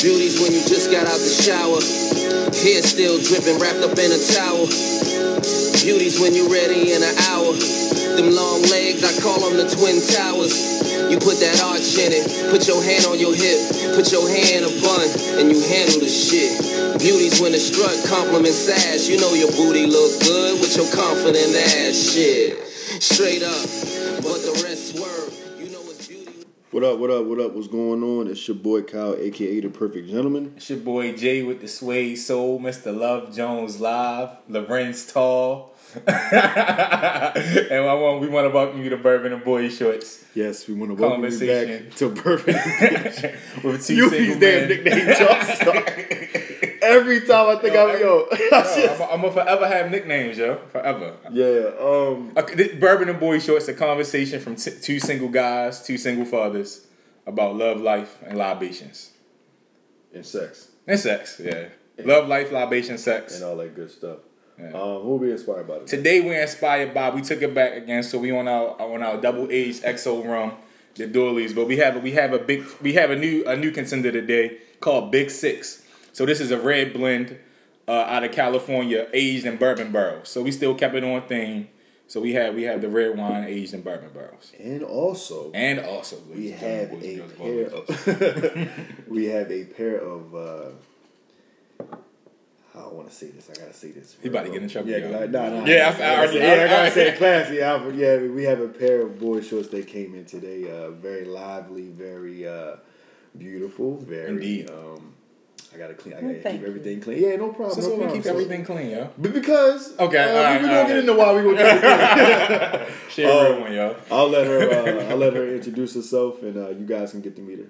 Beauties when you just got out the shower. Hair still dripping, wrapped up in a towel. Beauties when you ready in an hour. Them long legs, I call them the twin towers. You put that arch in it, put your hand on your hip, put your hand a bun, and you handle the shit. Beauties when the strut compliments ass. You know your booty look good with your confident ass shit. Straight up, What up, what up, what up? What's going on? It's your boy Kyle, aka The Perfect Gentleman. It's your boy Jay with the Suede Soul, Mr. Love Jones Live, Lorenz Tall. and I want, we want to welcome you to Bourbon and Boy Shorts. Yes, we want to welcome you back to Perfect. With two you single these damn nicknames, y'all. Every time I think Yo, I'm, yo. Yo, I'm gonna forever have nicknames, yo. Forever. yeah, um, Okay, this- Bourbon and Boy Shorts, a conversation from t- two single guys, two single fathers about love, life, and libations. and sex And sex, yeah. Love, life, libation, sex. and all that good stuff. Yeah. Um, who we inspired by? Today? Today we're inspired by we took it back again, so we on our on our double aged XO rum, the Doilies. But we have we have a big we have a new a new contender today called Big Six. So this is a red blend uh, out of California, aged in bourbon barrels. So we still kept it on theme. So we have we have the red wine aged in bourbon barrels, And also, and also we have a pair of we have a pair of. Uh, I don't want to say this. I gotta say this. He about to get in trouble, Yeah, I, nah, nah, Yeah, I- I already- yeah, I I- gotta say classy. Yeah, yeah, we have a pair of boy shorts that came in today. Uh, very lively, very uh, beautiful, very. Indeed. Um, I gotta clean. I gotta thank keep you. everything clean. Yeah, no problem. So, no so we keep So- everything clean, yo. But because Okay, uh, alright, we gonna alright. get into why we gonna keep it clean. Share Oh. real one, yo. I'll let her. Uh, I'll let her introduce herself, and uh, you guys can get to meet her.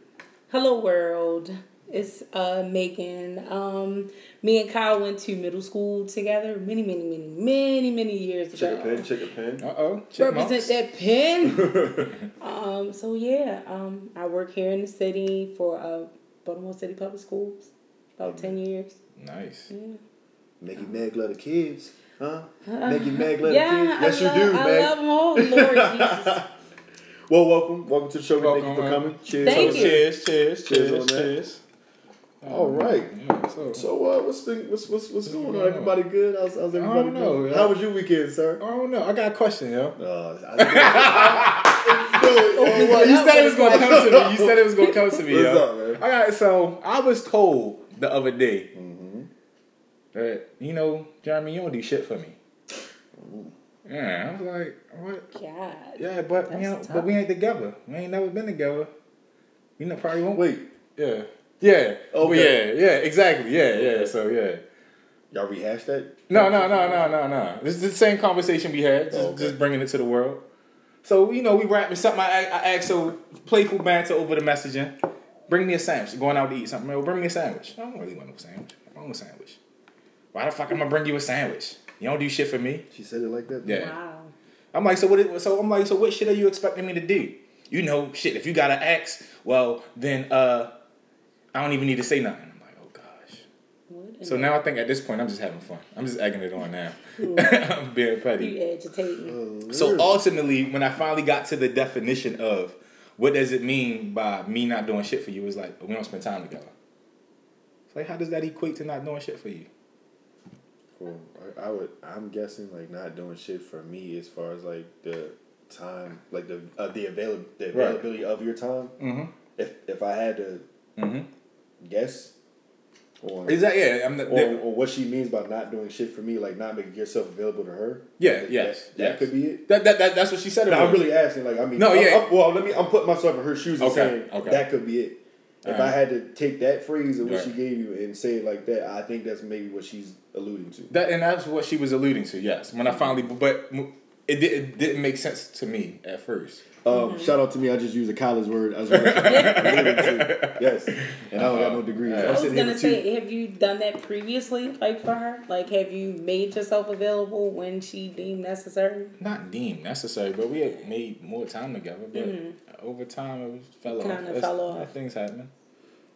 Hello world. It's uh Megan. Um me and Kyle went to middle school together many, many, many, many, many years Check a pen. Check a pen. Uh oh. Represent that pen. um, so yeah, um, I work here in the city for uh Baltimore City Public Schools. About ten years. Nice. Make you mad, love the kids, huh? Make you mad, love yeah, the kids. Yes, I you love, do, I man. love them all, Lord Jesus. Well, welcome, welcome to the show. Thank you Welcome, for coming. Cheers. Thank you. cheers, cheers, Cheers cheers, on that. cheers. All right. Yeah, so, So, uh, what's been what's what's what's going on? going? Everybody good? How's, how's everybody don't know, doing? yeah. How was your weekend, sir? I don't know. I got a question, yo. Uh, I, I, Well, You said it was was gonna come to me. You said it was gonna come to me, What's yo. up, man? I got so I was told the other day Mm-hmm. that you know, Jeremy, you don't do shit for me. Yeah, I was like, what? God. Yeah, but you know, tough. but we ain't together. We ain't never been together. You know, probably won't. Wait, Yeah. Yeah. Oh Okay. yeah. Yeah. Exactly. Yeah. Yeah. So yeah. y'all rehashed that? No, no, no, no, no, no. This is the same conversation we had, just, Oh, okay. just bringing it to the world. So you know, we rapping something. I, I asked so playful banter over the messaging. Bring me a sandwich. Going out to eat something. Well, bring me a sandwich. I don't really want no sandwich. I want a sandwich. Why the fuck am I bring you a sandwich? You don't do shit for me. She said it like that. Yeah. Wow. I'm like, so what? It, so I'm like, so what shit are you expecting me to do? You know, shit. If you got to ask, well, then uh, I don't even need to say nothing. I'm like, oh gosh. What So now I think at this point I'm just having fun. I'm just egging it on now. I'm being petty. you agitating. Oh, So ultimately, when I finally got to the definition of what does it mean by me not doing shit for you, it's like we don't spend time together. It's like how does that equate to not doing shit for you? Well, I, I would. I'm guessing like not doing shit for me as far as like the time, like the uh, the avail the Right. availability of your time. Mm-hmm. If if I had to Mm-hmm. guess on Is that yeah? I'm the, on, on what she means by not doing shit for me, like not making yourself available to her. yeah, That- yes, that, yes. that could be it. That, that, that that's what she said. No, I'm really asking. Like I mean, No, I'm- yeah. I'm- well, let me. I'm putting myself in her shoes and Okay, saying okay. that could be it. If I had to take that phrase of what Right. she gave you and say it like that, I think that's maybe what she's alluding to. That and that's what she was alluding to. Yes, when I mm-hmm. finally, but it, it didn't make sense to me at first. Um, Shout out to me. I just use a college word as well. alluding to. Yes, and I don't got no degree. Uh-huh. I'm was sitting gonna with two. say, have you done that previously, like for her? Like, have you made yourself available when she deemed necessary? Not deemed necessary, but we had made more time together. But over time, it was fell off. Kinda fell off. Things happen.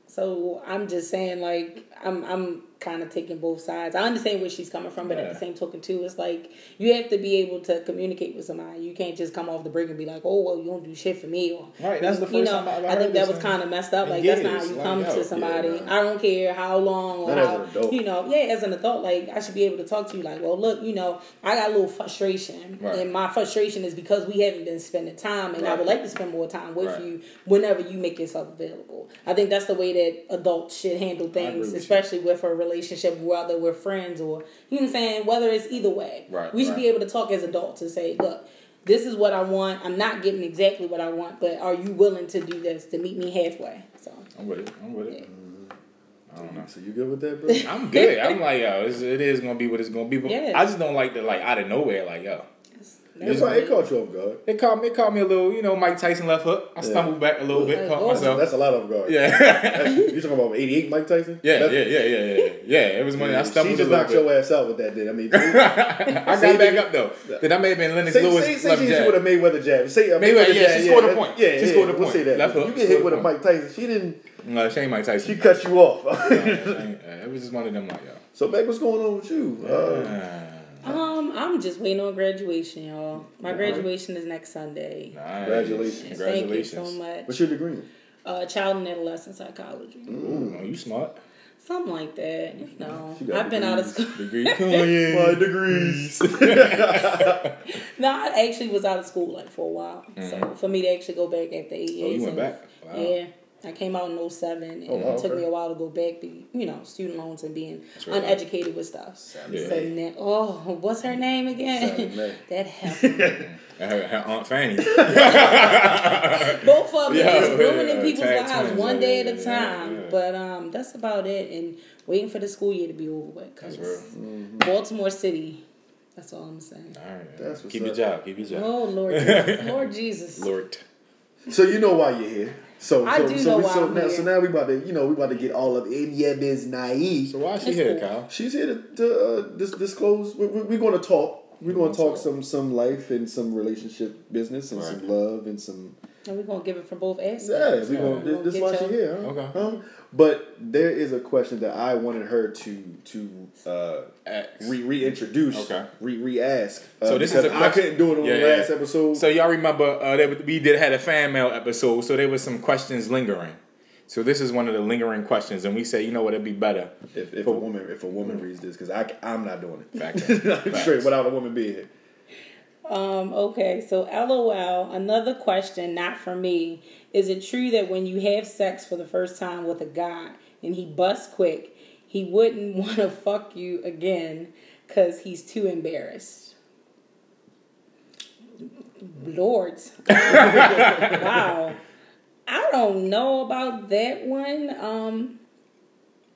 So I'm just saying, like, I'm I'm kind of taking both sides. I understand where she's coming from, but at the same token too, it's like you have to be able to communicate with somebody. You can't just come off the break and be like, "Oh, well, you don't do shit for me." Or Right, that's the first you know, time I I think that was kind of messed up. Like that's not how you come to somebody. yeah. I don't care how long or how you know. Yeah, as an adult, like I should be able to talk to you. Like, well, look, you know, I got a little frustration, Right. and my frustration is because we haven't been spending time, and I would like to spend more time with Right. you whenever you make yourself available. I think that's the way that adults should handle things, especially with a relationship, whether we're friends or you know what I'm saying. Whether it's either way, Right, we should right. be able to talk as adults and say, look. This is what I want. I'm not getting exactly what I want, but are you willing to do this to meet me halfway? So I'm with it. I'm with it. I don't know. So you good with that, bro? I'm good. I'm like, yo, it's, it is gonna be what it's gonna be. But Yeah. I just don't like the like out of nowhere, like, yo. It's why it caught you off guard. It caught me. It caught me a little, you know, Mike Tyson left hook. I stumbled back a little bit, Like, caught oh. myself. That's a lot off guard. Yeah, you talking about '88 Mike Tyson? yeah, yeah, That's- yeah, yeah, yeah. Yeah, it was money. I stumbled. She just a knocked bit. your ass out with that. Did I mean? I got back up though. Then I may have been Lennox Say, Lewis say, say she jab. would have Mayweather jab. Say uh, Mayweather, yeah, jab, she scored a point. Yeah, She yeah, scored a we'll say that. Left hook, You get hit with a. Mike Tyson. She didn't. No, she ain't Mike Tyson. She cut you off. Yeah, it was just one of them like, yo. so, babe, what's going on with you? Um, I'm just waiting on graduation, y'all. My graduation is next Sunday. nice. Congratulations. Thank you Congratulations. so much. what's your degree? Uh, child and adolescent psychology, Ooh, oh, you smart. something like that. You know, I've been out of school. Degree. Come on, yeah. My degrees. no, I actually was out of school like for a while. So for me to actually go back after eight Mm-hmm. Oh, you went and- back? Wow. Yeah. I came out in 07 and Oh, wow, it took okay. me a while to go back, be, you know, student loans and being right. uneducated with stuff. Yeah. So now, oh, what's her name again? That hell. And her, her aunt Fanny. Both of them Yeah, is ruining yeah, people's tag lives twins, one yeah, day at a time. yeah. But um, that's about it. And waiting for the school year to be over with. Cause That's real. Baltimore City. That's all I'm saying. All right. That's what's Keep up. your job. Keep your job. Oh Lord, Jesus. Lord Jesus. Lord. So you know why you're here. So I so, do so, know we, why so I'm now here. so now we about to you know we about to get all of in your biz naive. So why is she It's here, cool. Kyle? She's here to, to uh, dis- disclose. We're, we're going to talk. We're going to talk some some life and some relationship business and some love and some And we're gonna give it from both aspects. yeah. We're Yeah. going. We're gonna This is get why she here. Huh? Okay. Huh? But there is a question that I wanted her to to uh, re reintroduce. Okay. Re re ask. Uh, So this is because a I question- couldn't do it on Yeah, the yeah. last episode. So y'all remember uh, that we did had a fan mail episode, so there was some questions lingering. So this is one of the lingering questions, and we say, you know what, it'd be better. if, if a woman if a woman reads this because I I'm not doing it. Fact. Straight without a woman being here. Um, okay, so LOL, another question, not for me. Is it true that when you have sex for the first time with a guy and he busts quick, he wouldn't want to fuck you again because he's too embarrassed? Lords. wow. I don't know about that one. Um,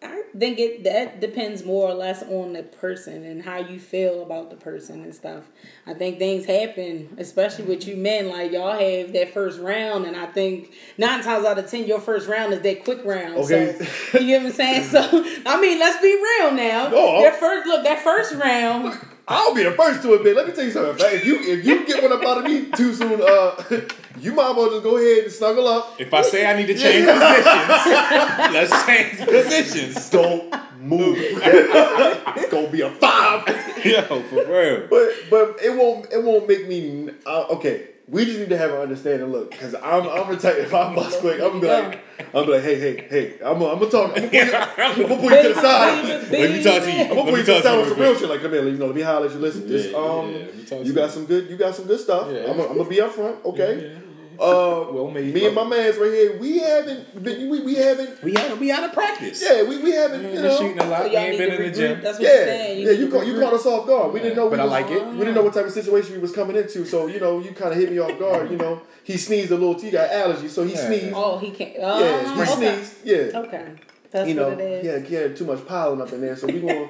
I think it that depends more or less on the person and how you feel about the person and stuff. I think things happen, especially with you men. Like y'all have that first round, and I think nine times out of ten, your first round is that quick round. Okay. So you get what I'm saying? So I mean, let's be real now. No. that first look, that first round. I'll be the first to admit. Let me tell you something. If you if you get one up out of me too soon, uh, you might as well just go ahead and snuggle up. If I say I need to change positions, let's change positions. Don't move. it's gonna be a five. Yo, for real. But but it won't it won't make me uh, okay. We just need to have an understanding. Look, because I'm I'm gonna tell you if I'm bust quick, I'm gonna be like I'm gonna be like hey hey hey I'm gonna, I'm gonna talk. I'm gonna put you, I'm gonna put you to the side. Let me talk to you. I'm gonna Let put you to the side with some real real shit. Like, come here, you know, let me holler at you. Listen, this, um, yeah, let me talk to you got some good, you got some good stuff. I'm, gonna- I'm gonna be up front, okay? Uh, Well made, me and my man's right here. We haven't, been, we, we haven't, We out, we out of practice. yeah, we, we haven't, you know, been shooting a lot. So We y'all ain't been in the gym. That's what yeah, you're saying. You yeah. You to caught, you caught us off guard. We didn't know. But we I was- like it. We didn't know what type of situation we was coming into. So you know, you kind of hit me off guard. You know, he sneezed a little. He got allergies, so he Yeah. sneezed. Oh, he can't. Oh, yeah, he okay. sneezed. Yeah. Okay, that's You know, what it is. yeah, he had too much pollen up in there, so we going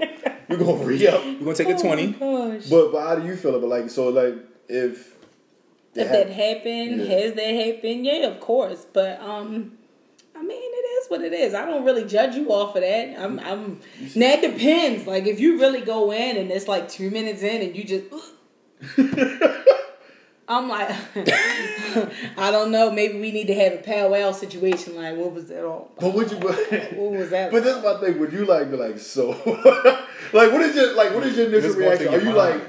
we gonna re up. We're gonna take a twenty. gosh. But but how do you feel about like so like if if that happened, Yeah. has that happened? Yeah, of course. But um, I mean, it is what it is. I don't really judge you off of that. I'm, I'm. Now it depends. Like if you really go in and it's like two minutes in and you just, I'm like, I don't know. Maybe we need to have a powwow situation. Like, what was that all? But would you? What was that? But this is my thing. Would you like be like so? like what is your like what is your initial reaction? Are you mind. like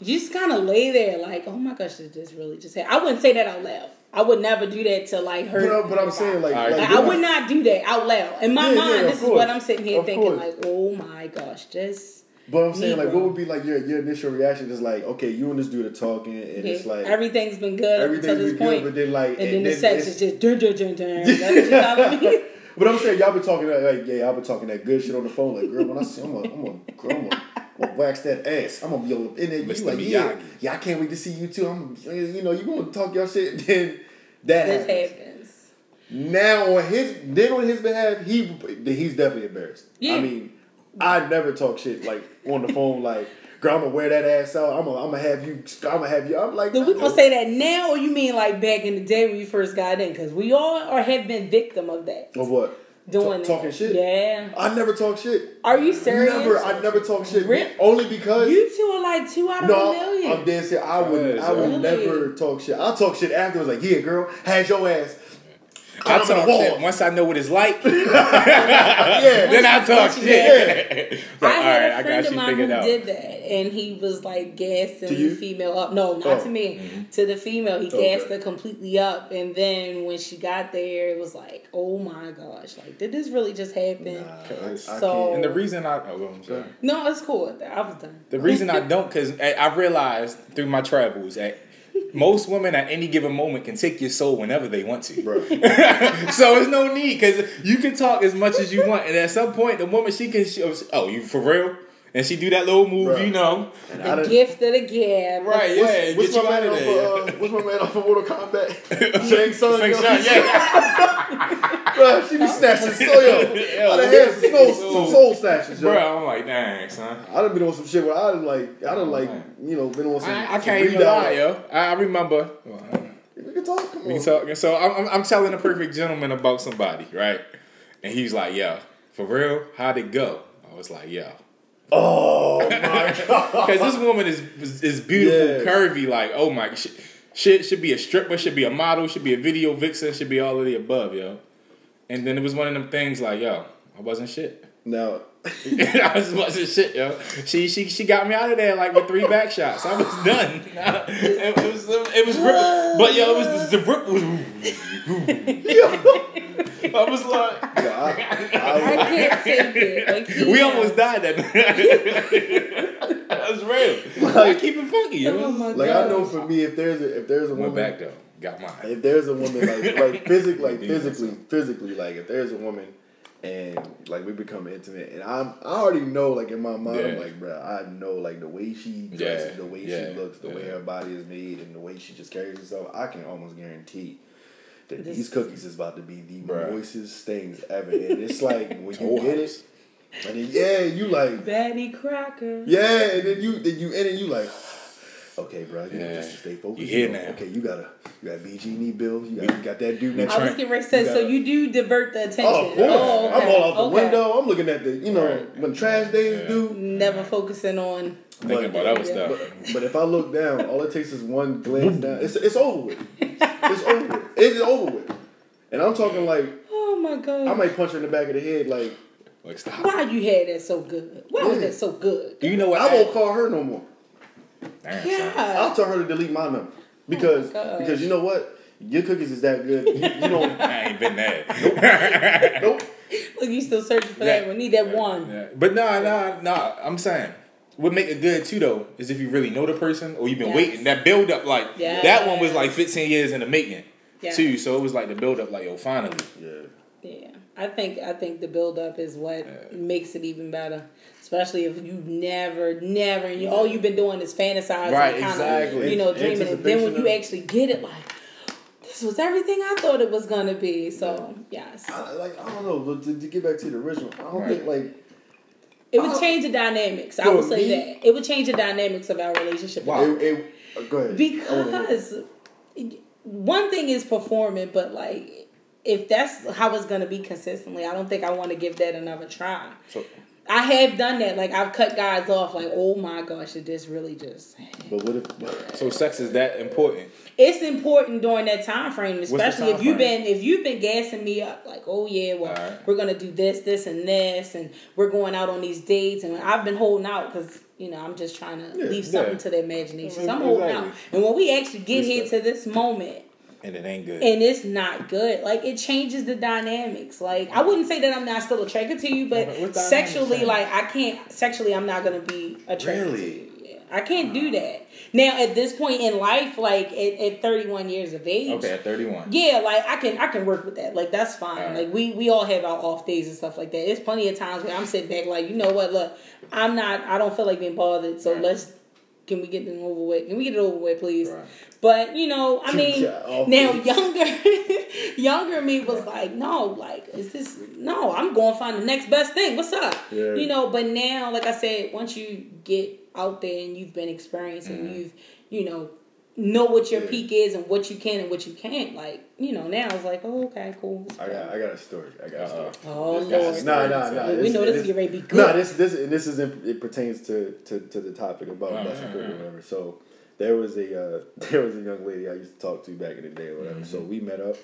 You just kind of lay there, like, oh my gosh, did this really just happen? I wouldn't say that out loud. I would never do that to like but, hurt. I'm- but I'm saying like, like Like, I would not do that out loud. In my Yeah, yeah, mind, of this is what I'm sitting here Of thinking, course. like, oh my gosh, just But I'm saying Me, like bro. what would be like your your initial reaction is like okay you and this dude are talking and it's like everything's been good up everything's until this been good point. but then like and then the then sex it's- is just dun dun dun dun. That's what you telling me? But I'm saying y'all been talking that like yeah y'all been talking that good shit on the phone like girl when I see I'm gonna I'm gonna, girl, I'm gonna, I'm wax that ass I'm gonna be able to in there you Mr. like yeah Miyagi. yeah I can't wait to see you too I'm eh, you know you gonna talk your shit then that This happens. happens. Now on his then on his behalf, he he's definitely embarrassed. Yeah. I mean, I never talk shit like on the phone like, girl, I'm gonna wear that ass out. I'm gonna I'm gonna have you. I'm gonna have you. I'm like, Do we gonna say that now, or you mean like back in the day when you first got in? Because we all or have been victim of that. of what? Doing Ta- that. talking shit. Yeah. I never talk shit. Are you serious? Never. I never talk shit. Really? Only because. You two are like two out of a no, million. I'm dead serious. I would, Yes, I would really? never talk shit. I'll talk shit afterwards. Like, yeah, girl, has your ass. I Climb talk shit once I know what it's like. Yeah. then I talk Once you shit. like, I had right, a I friend got of you mine who did that, and he was like gassing the female up. No, not Oh. to me. Mm-hmm. To the female, he Okay. gassed her completely up, and then when she got there, it was like, oh my gosh, like did this really just happen? I- I So- And the reason I, oh, I'm sorry. No, it's cool. I was done. The reason I don't, because I realized through my travels that most women at any given moment can take your soul whenever they want to. Bro. so there's no need because you can talk as much as you want, and at some point, the woman she can, she, oh, you for real? And she do that little move, Bruh. you know, And I The gift of the gab. right? What's, yeah, what's get my man of off there. of, uh, what's my man off of Mortal Kombat? Shang Tsung. Fake yo. shot, yeah. Bro, she be snatching so yo. I done had some soul, some soul snatches, yo. Bro, I'm like, dang, son. I done been on some shit where I done like, I done like, you know, been on some. I, I can't even lie, yo. I, I remember. We can talk. Come We on. talking. So I'm, I'm, I'm telling a perfect gentleman about somebody, right? And he's like, "Yo, for real, how'd it go?" I was like, "Yo." Oh my god. Because this woman is is, is beautiful, Yeah. curvy. Like, oh my, shit, shit should be a stripper, should be a model, should be a video vixen, should be all of the above, yo. And then it was one of them things like, yo, I wasn't shit. No. I just wasn't shit, yo. She she she got me out of there like with three back shots. I was done. it, was it was rip, but yo, it was the, the rip was. I was like, yeah, I, I I, can't take it. I can't. we almost died that night. That's real. Like, keep it funky, yo. Oh my like god. I know for me, if there's a, if there's a Went woman, back though. Got mine. if there's a woman like like physically, like physically, physically, like if there's a woman and like we become intimate, and I'm I already know like in my mind, I'm like bro, I know like the way she dresses, Yeah, the way yeah, she looks, the way her body is made, and the way she just carries herself. I can almost guarantee. That This- these cookies is about to be the Bruh. moistest things ever, and it's like when you Toll get it, and then yeah, you like Betty Crocker. yeah, and then you then you in and you like, okay, bro, you Yeah. just stay focused. You here know, now. Okay, you got a you got BG&E bills. You got you got that dude next. I was Trying- getting ready to say, so you do divert the attention. Oh, of course. Oh, okay. I'm all out the okay. window. I'm looking at the you know Right. when trash days Yeah. do. Never focusing on. Thinking about other stuff. But, but if I look down, all it takes is one glance down. It's it's over with. It's over with. It's over with. And I'm talking like Oh my god. I might punch her in the back of the head. Like Like, stop. Why you had that so good? Why was that so good? Do you know what? I won't call her no more. Damn, son. Yeah. I'll tell her to delete my number because Oh gosh. because you know what, your cookies is that good. You, you don't. I ain't been there. Nope. Look, you still searching for Yeah. that one. Need that one. Yeah. But nah, nah, nah. I'm saying what make it good too though is if you really know the person or you've been Yes. waiting. That build up, like that one was like 15 years in the making Yeah. too. So it was like the build up, like yo, finally. Yeah. Yeah, I think I think the build up is what makes it even better. Especially if you've never, never, you, all you've been doing is fantasizing, Right, kind exactly. of, you know, dreaming, and then when you actually get it, like this was everything I thought it was gonna be. So yes, I, like I don't know. But to, to get back to the original, I don't Right. think like it would change the dynamics. I would say me- that it would change the dynamics of our relationship. Wow. it. it uh, go ahead. I wanna hear it. because one thing is performing, but like if that's how it's gonna be consistently, I don't think I want to give that another try. So I have done that. Like I've cut guys off. Like, oh my gosh, did this really just? But what if? So sex is that important? It's important during that time frame, especially if you've frame? been if you've been gassing me up. Like, oh yeah, well Alright. we're gonna do this, this, and this, and we're going out on these dates, and I've been holding out because. You know, I'm just trying to leave something yeah. to the imagination. So I'm holding exactly. out. And when we actually get here to this moment, And it ain't good. and it's not good. Like it changes the dynamics. Like I wouldn't say that I'm not still attracted to you, but What sexually, like I can't sexually, I'm not gonna be attracted Really? to you. Yeah, I can't do that. Now at this point in life, like at, at 31 years of age, okay, at 31. yeah, like I can I can work with that. Like that's fine. Alright. Like we we all have our off days and stuff like that. There's plenty of times where I'm sitting back like, you know what, look, I'm not I don't feel like being bothered, so Right. let's can we get it over with? Can we get it over with, please? Right. But you know, I mean, Yeah, now days. younger, younger me was like, no, like, is this? No, I'm going to find the next best thing. What's up? Yeah. You know, but now, like I said, once you get out there and you've been experienced and mm-hmm. you've, you know, know what your Yeah. peak is and what you can and what you can't. Like, you know, now it's like, oh, okay, cool. it's I got, I got a story. I got a story. Oh, This Lord. is- Nah, nah, nah. We know this is getting ready to be good. Nah, this, this, and this is in, it pertains to, to, to the topic about Oh, busting yeah, quick or whatever. So there was a uh, there was a young lady I used to talk to back in the day or whatever. So we met up.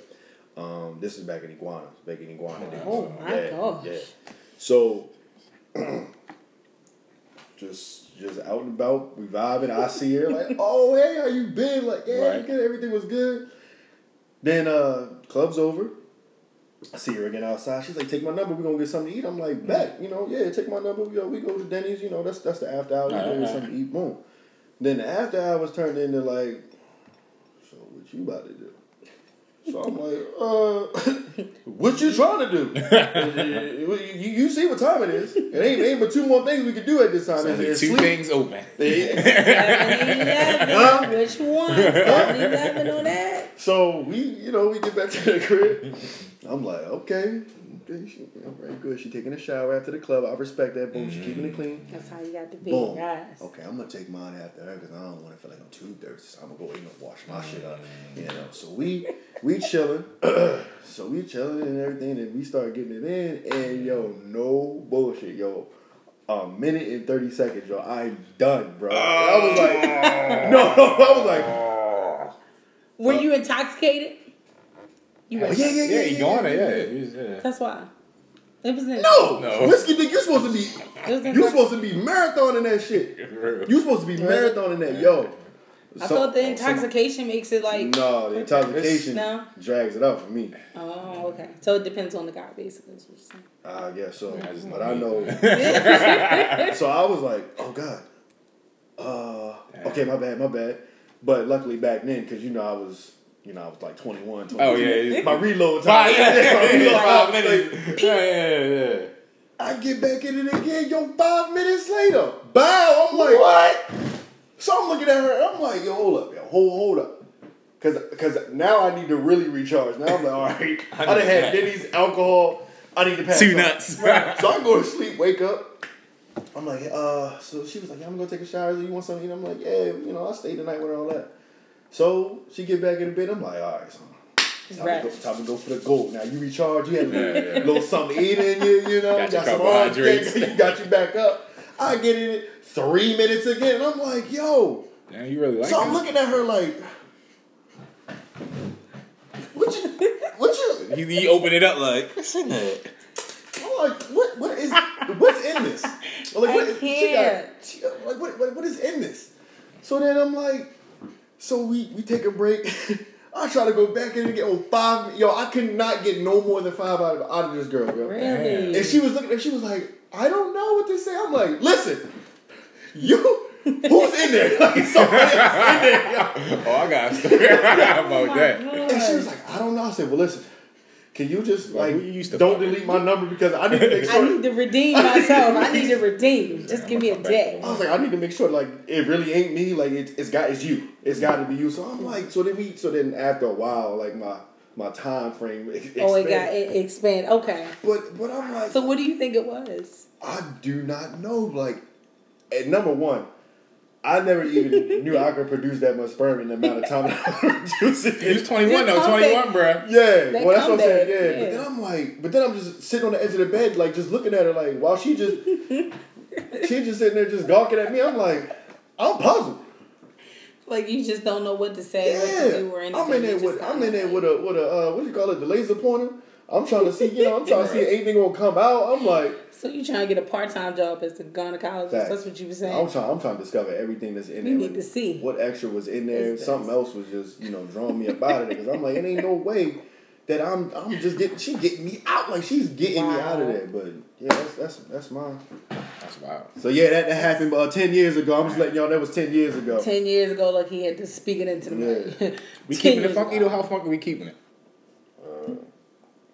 Um, this is back in Iguana, back in Iguana. Oh, my yeah, gosh. Yeah. So just just out and about, we vibing. I see her like, oh hey, how you been? Like, yeah, Right. good, everything was good. Then uh, club's over. I see her again outside. She's like, "Take my number. We're gonna get something to eat." I'm like, "Bet, you know, yeah, take my number. We go, we go to Denny's. You know, that's that's the after hours. We go get something to eat. Boom. Then the after hours turned into like, so what you about to do? So I'm like, uh, what you trying to do? you, you, you see what time it is. It ain't, ain't but two more things we could do at this time. So It's- there's it's two sleep. things open. Huh? Which one? 7-Eleven on that? So we, you know, we get back to the crib. I'm like, okay, okay, she, very good. She taking a shower after the club. I respect that. Boom, she keeping it mm-hmm. clean. That's how you got to be, Boom. guys. Okay, I'm gonna take mine after her because I don't want to feel like I'm too dirty. So I'm gonna go, you know, wash my shit up. You mm. know, so we we chilling. so we chilling and everything, and we start getting it in. And yo, no bullshit, yo. A minute and thirty seconds, yo. I'm done, bro. And I was like, ah. no, no. I was like, ah. Were uh, you intoxicated? You oh, yeah, yeah, yeah, Yeah, yeah, you going yeah, there? yeah. Yeah, yeah. That's why. It was in. No, No. whiskey dick. You're supposed to be. It was in You supposed to be marathoning that shit. You're supposed to be marathoning that, yo. I So- thought the intoxication makes it like. No, the intoxication No? drags it up for me. Oh, okay. So it depends on the guy, basically. Is what you're saying. I guess so. I just But I know. so I was like, oh God. Uh, okay, my bad, my bad. But luckily back then, because you know I was, you know I was like 21, 22. Oh, yeah, yeah. My reload time. Five, yeah, my reload five minutes. Yeah, yeah, yeah. I get back in it again, yo, five minutes later. Bow. I'm like, what? So I'm looking at her, I'm like, yo, hold up, yo, hold, hold up. Cause, Cause now I need to really recharge. Now I'm like, all right, I done had Denny's alcohol. I need to pass Two nuts. Right. So I go to sleep, wake up. I'm like, uh, so she was like, yeah, I'm gonna take a shower. You want something? to? I'm like, yeah, you know, I'll stay the night with her, all that. So she get back in the bed. I'm like, all right, so time, to go, time to go for the gold. Now you recharge. You have a little, yeah. little something to eat in you, you know. Got your some carbohydrates. you got you back up. I get in it three minutes again. I'm like, yo. Damn, you really like So I'm looking at her like, what you, what you? He, he opened it up like, what's in there? I'm like, what, what is, what's in this? I'm like, I what, she got, can't. she got- like, what, what, what is in this? So then I'm like, so we, we take a break. I try to go back in and get oh five. Yo, I could not get no more than five out of out of this girl, yo. Really? And she was looking at she was like, I don't know what to say. I'm like, listen, you who's in there? Like somebody else in there. yo. Oh, I got a story about oh that. And she was like, I don't know. I said, well, listen, can you just Like, like used to don't fuck with? delete my number because I need to make sure I need to redeem myself. I need to redeem. Just give me a day. I was like, I need to make sure like it really ain't me. Like it, it's got it's you. It's got to be you. So I'm like, so then we so then after a while, like my my time frame. ex- Oh, it got it expand. Okay. But but I'm like, So what do you think it was? I do not know. Like, at number one, I never even knew I could produce that much sperm in the amount of time that I produce it. He was 21 though, 21, bro. Yeah, They well, that's what I'm saying. Yeah. yeah. but then I'm like, but then I'm just sitting on the edge of the bed, like just looking at her, like while she just, she just sitting there just gawking at me. I'm like, I'm puzzled. Like you just don't know what to say, what to do, or Yeah, anything. I'm in there with, I'm in there with a, with a, uh, what do you call it, the laser pointer. I'm trying to see, you know, I'm trying to see if anything gonna come out. I'm like, So you trying to get a part time job as a gynecologist? Facts. That's what you were saying. I'm trying, I'm trying to discover everything that's in We there. need to see. what extra was in there. this- Something else was just, you know, drawing me up out of there because I'm like, it ain't no way that I'm, I'm just getting, she getting me out, like she's getting me out of Wow. there. But yeah, that's that's that's mine. That's wild. So yeah, that, that happened uh, ten years ago. I'm just letting y'all know that was ten years ago. Ten years ago, like he had to speak it into the Yeah. mic. We 10 keeping it years funky ago. though? How funky we keeping it?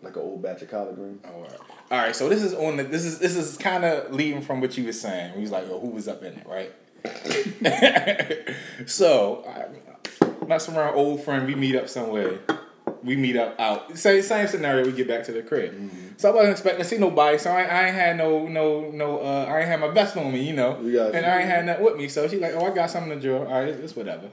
Like an old batch of collard greens. All right. All right, so this is on the this is this is kind of leading from what you were saying. He was like, "Yo, who was up in it, right?" so, I, messing our old friend, we meet up somewhere. We meet up out. Same same scenario. We get back to the crib. So I wasn't expecting to see nobody. So I, I ain't had no no no. Uh, I ain't had my vest on me, you know, got and you. I ain't had nothing with me. So she's like, "Oh, I got something to draw. All right, it's, it's whatever."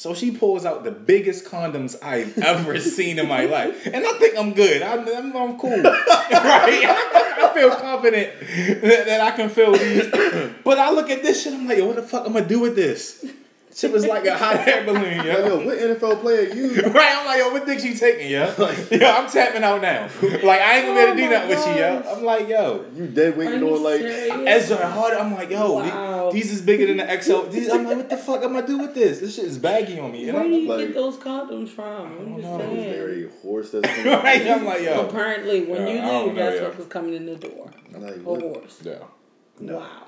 So she pulls out the biggest condoms I've ever seen in my life, and I think I'm good. I'm, I'm, I'm cool, right? I feel confident that, that I can fill these. But I look at this shit, I'm like, yo, what the fuck am I'm gonna do with this? Shit was like a hot air balloon, Like, yo. yo, what NFL player you? Right, I'm like, yo, what dick you taking, yo? yo, I'm tapping out now. Like, I ain't gonna be able to do Oh nothing with you, yo. I'm like, yo. You dead Are waiting you on like? Ezra hard. I'm like, yo, Wow. these, these is bigger than the XO. These, I'm like, what the fuck I'm gonna do with this? This shit is baggy on me. And Where do I'm you like- get those condoms from? I'm just know. Saying. there a horse that's coming? right, I'm like, yo. Apparently, when Yeah, you leave, know, that's yeah. what was coming in the door. Like, A what? horse. Yeah. No. Wow.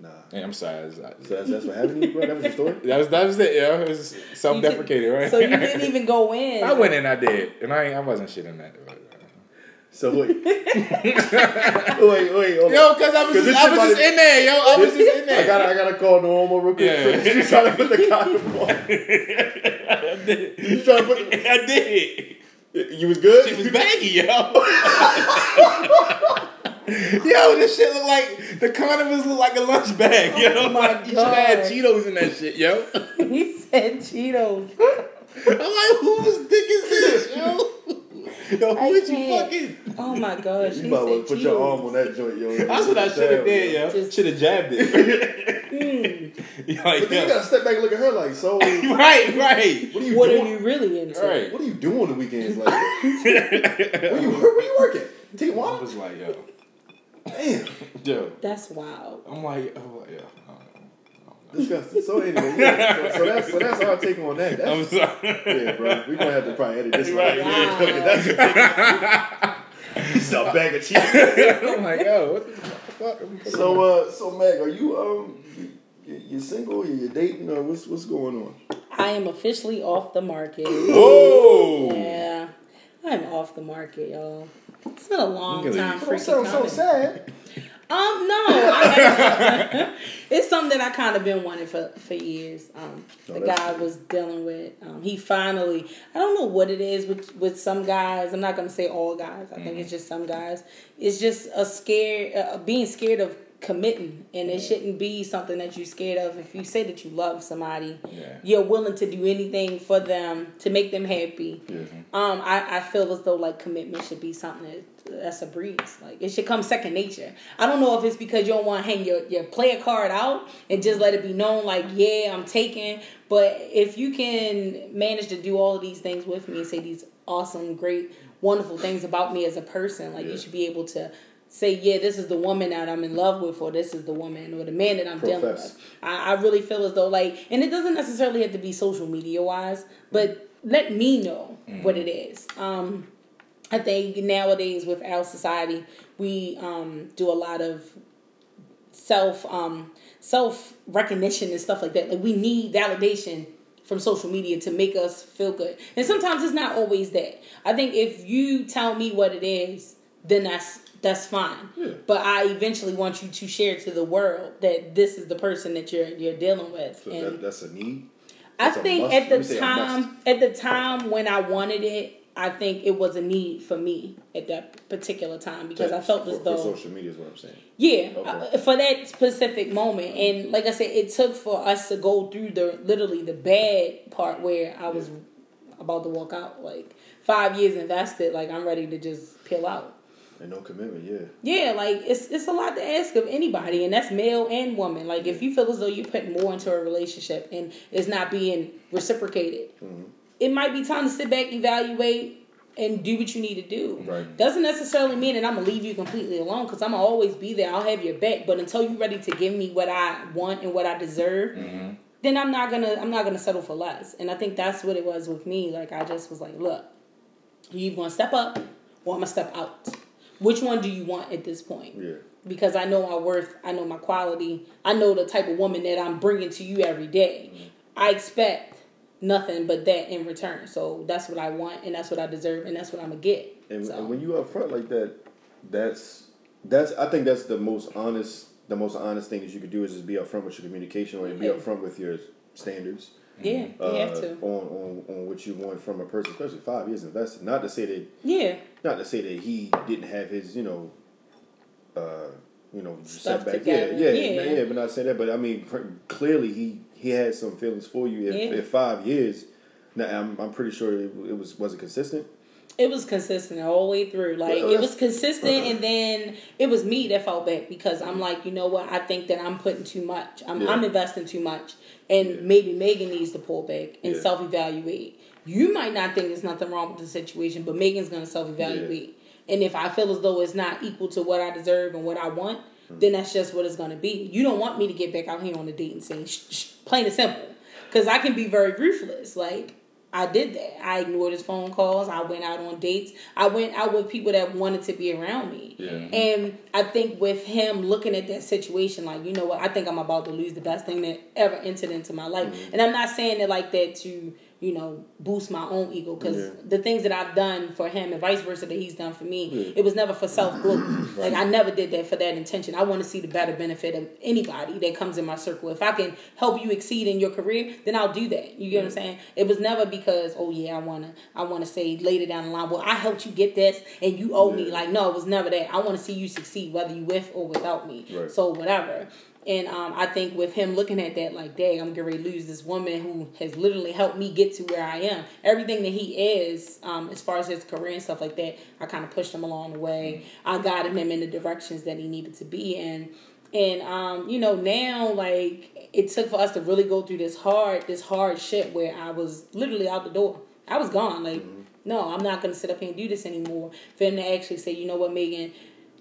Nah. Yeah, I'm sorry. It's- I- So that's, that's what happened to you, bro. That was your story. That was that was it, yo. It was self-deprecating, right? So you didn't even go in. I went in, I did, and I I wasn't shitting in that. So wait, wait, wait. Hold Yo, cause I was 'Cause this just, I was just in there, yo. I was just in there. I there. gotta, I gotta call normal real quick. Yeah. you trying to put the condom on? I did. You trying to put? The, I did. You was good. It was baggy, yo. yo, this shit look like the condoms look like a lunch bag, yo. Oh my Like, you should have had God. Cheetos in that shit, yo. he said Cheetos. I'm like, whose dick is this, yo? Yo, who I is you can't. fucking? Oh my gosh. You he might well said put your arm on that joint, yo. That's what I should have did, yo. Just- Should have jabbed it. Yo, like, But then you gotta step back and look at her like, so what are Right, right. you What doing? are you really into? Right. What are you doing on the weekends? Like, where you where you working? I was like, yo, Damn, yo. That's wild. I'm like, oh, yeah. Disgusting. So anyway, yeah. So, so that's so that's our take on that. I'm sorry. yeah, bro. We're gonna have to probably edit this one. Right. Yeah, Wow. that's it's a bag of cheese. I'm like, yo, what the fuck? So uh, so Meg, are you um, you, you single? You you dating? Or what's what's going on? I am officially off the market. Whoa! Yeah. I'm off the market, y'all. It's been a long time you. Don't sound so sad. Um, no, I, it's something that I kind of been wanting for for years. Um, Oh, the guy good. was dealing with. Um, he finally, I don't know what it is with with some guys. I'm not gonna say all guys. I think Mm-hmm. it's just some guys. It's just a scare, uh, being scared of committing, and it shouldn't be something that you're scared of. If you say that you love somebody, Yeah. you're willing to do anything for them to make them happy. Yeah. Um, I, I feel as though like commitment should be something that, that's a breeze. Like it should come second nature. I don't know if it's because you don't want to hang your, your player card out and just let it be known like, yeah, I'm taking. But if you can manage to do all of these things with me and say these awesome, great, wonderful things about me as a person, like Yeah. you should be able to say, yeah, this is the woman that I'm in love with, or this is the woman or the man that I'm dealing with. I, I really feel as though like, and it doesn't necessarily have to be social media wise, but let me know what it is. Um, I think nowadays with our society, we um, do a lot of self um, self recognition and stuff like that. Like we need validation from social media to make us feel good, and sometimes it's not always that. I think if you tell me what it is, then that's that's fine. Yeah. But I eventually want you to share to the world that this is the person that you're you're dealing with. So and that, that's a need. I That's a think at the time, at the time when I wanted it, I think it was a need for me at that particular time because I felt for, as for though social media is what I'm saying. yeah, Okay. uh, for that specific moment, and like I said, it took for us to go through the literally the bad part where I was about to walk out. Like five years invested, like I'm ready to just peel out. And no commitment, yeah. Yeah, like it's it's a lot to ask of anybody, and that's male and woman. Like if you feel as though you're putting more into a relationship and it's not being reciprocated, Mm-hmm. It might be time to sit back, evaluate, and do what you need to do. Right. Doesn't necessarily mean that I'm gonna leave you completely alone because I'm gonna always be there. I'll have your back, but until you're ready to give me what I want and what I deserve, mm-hmm. then I'm not gonna I'm not gonna settle for less. And I think that's what it was with me. Like I just was like, look, you either gonna step up or I'm gonna step out. Which one do you want at this point? Yeah. Because I know my worth, I know my quality, I know the type of woman that I'm bringing to you every day. Mm-hmm. I expect nothing but that in return. So that's what I want, and that's what I deserve, and that's what I'm gonna get. And, So- and when you up front like that, that's that's I think that's the most honest the most honest thing that you could do is just be upfront with your communication or be upfront with your standards. yeah, you uh, have to. on, on on what you want from a person, especially five years invested. Not to say that Yeah, not to say that he didn't have his, you know, uh, you know, Stuff setbacks. Yeah, yeah, Yeah. yeah, yeah, but not saying that. But I mean, clearly he he had some feelings for you. If, Yeah. five years, now I'm I'm pretty sure it, it was was it consistent. it was consistent all the way through. Like Well, it was consistent, uh-huh. and then it was me that felt back because I'm like, you know what? I think that I'm putting too much. I'm, Yeah. I'm investing too much, and Yeah. maybe Megan needs to pull back and Yeah. self evaluate. You might not think there's nothing wrong with the situation, but Megan's gonna self evaluate. And if I feel as though it's not equal to what I deserve and what I want, Hmm. then that's just what it's gonna be. You don't want me to get back out here on the dating scene, shh, shh, plain and simple, because I can be very ruthless. Like I did that. I ignored his phone calls. I went out on dates. I went out with people that wanted to be around me. Yeah. And I think with him looking at that situation, like, you know what, I think I'm about to lose the best thing that ever entered into my life. Mm-hmm. And I'm not saying it like that to, you know, boost my own ego because Yeah. the things that I've done for him and vice versa that he's done for me, Yeah. it was never for self glory. Like I never did that for that intention. I want to see the better benefit of anybody that comes in my circle. If I can help you exceed in your career, then I'll do that. You get what I'm saying? It was never because, oh yeah, I wanna I wanna say later down the line, well, I helped you get this and you owe me. Like, no, it was never that. I wanna see you succeed, whether you with or without me. Right. So whatever. And um, I think with him looking at that, like, dang, I'm to lose this woman who has literally helped me get to where I am. Everything that he is, um, as far as his career and stuff like that, I kind of pushed him along the way. I guided him in the directions that he needed to be in. And um, you know, now like it took for us to really go through this hard, this hard shit where I was literally out the door. I was gone. Like, no, I'm not gonna sit up here and do this anymore. For him to actually say, you know what, Megan,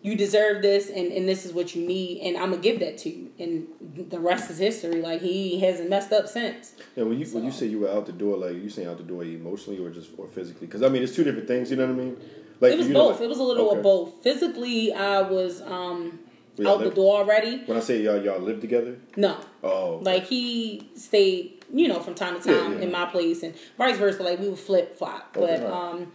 you deserve this and, and this is what you need and I'm gonna give that to you. And the rest is history. Like he hasn't messed up since. Yeah, when you when you say you were out the door, like you saying out the door emotionally or just or physically? Because I mean, it's two different things. You know what I mean? Like It was know, both. like- it was a little okay. of both. Physically I was um out the door already. When I say y'all y'all live together, No. oh, Like he stayed, you know, from time to time yeah. in my place and vice versa. Like we would flip flop, Okay. but um,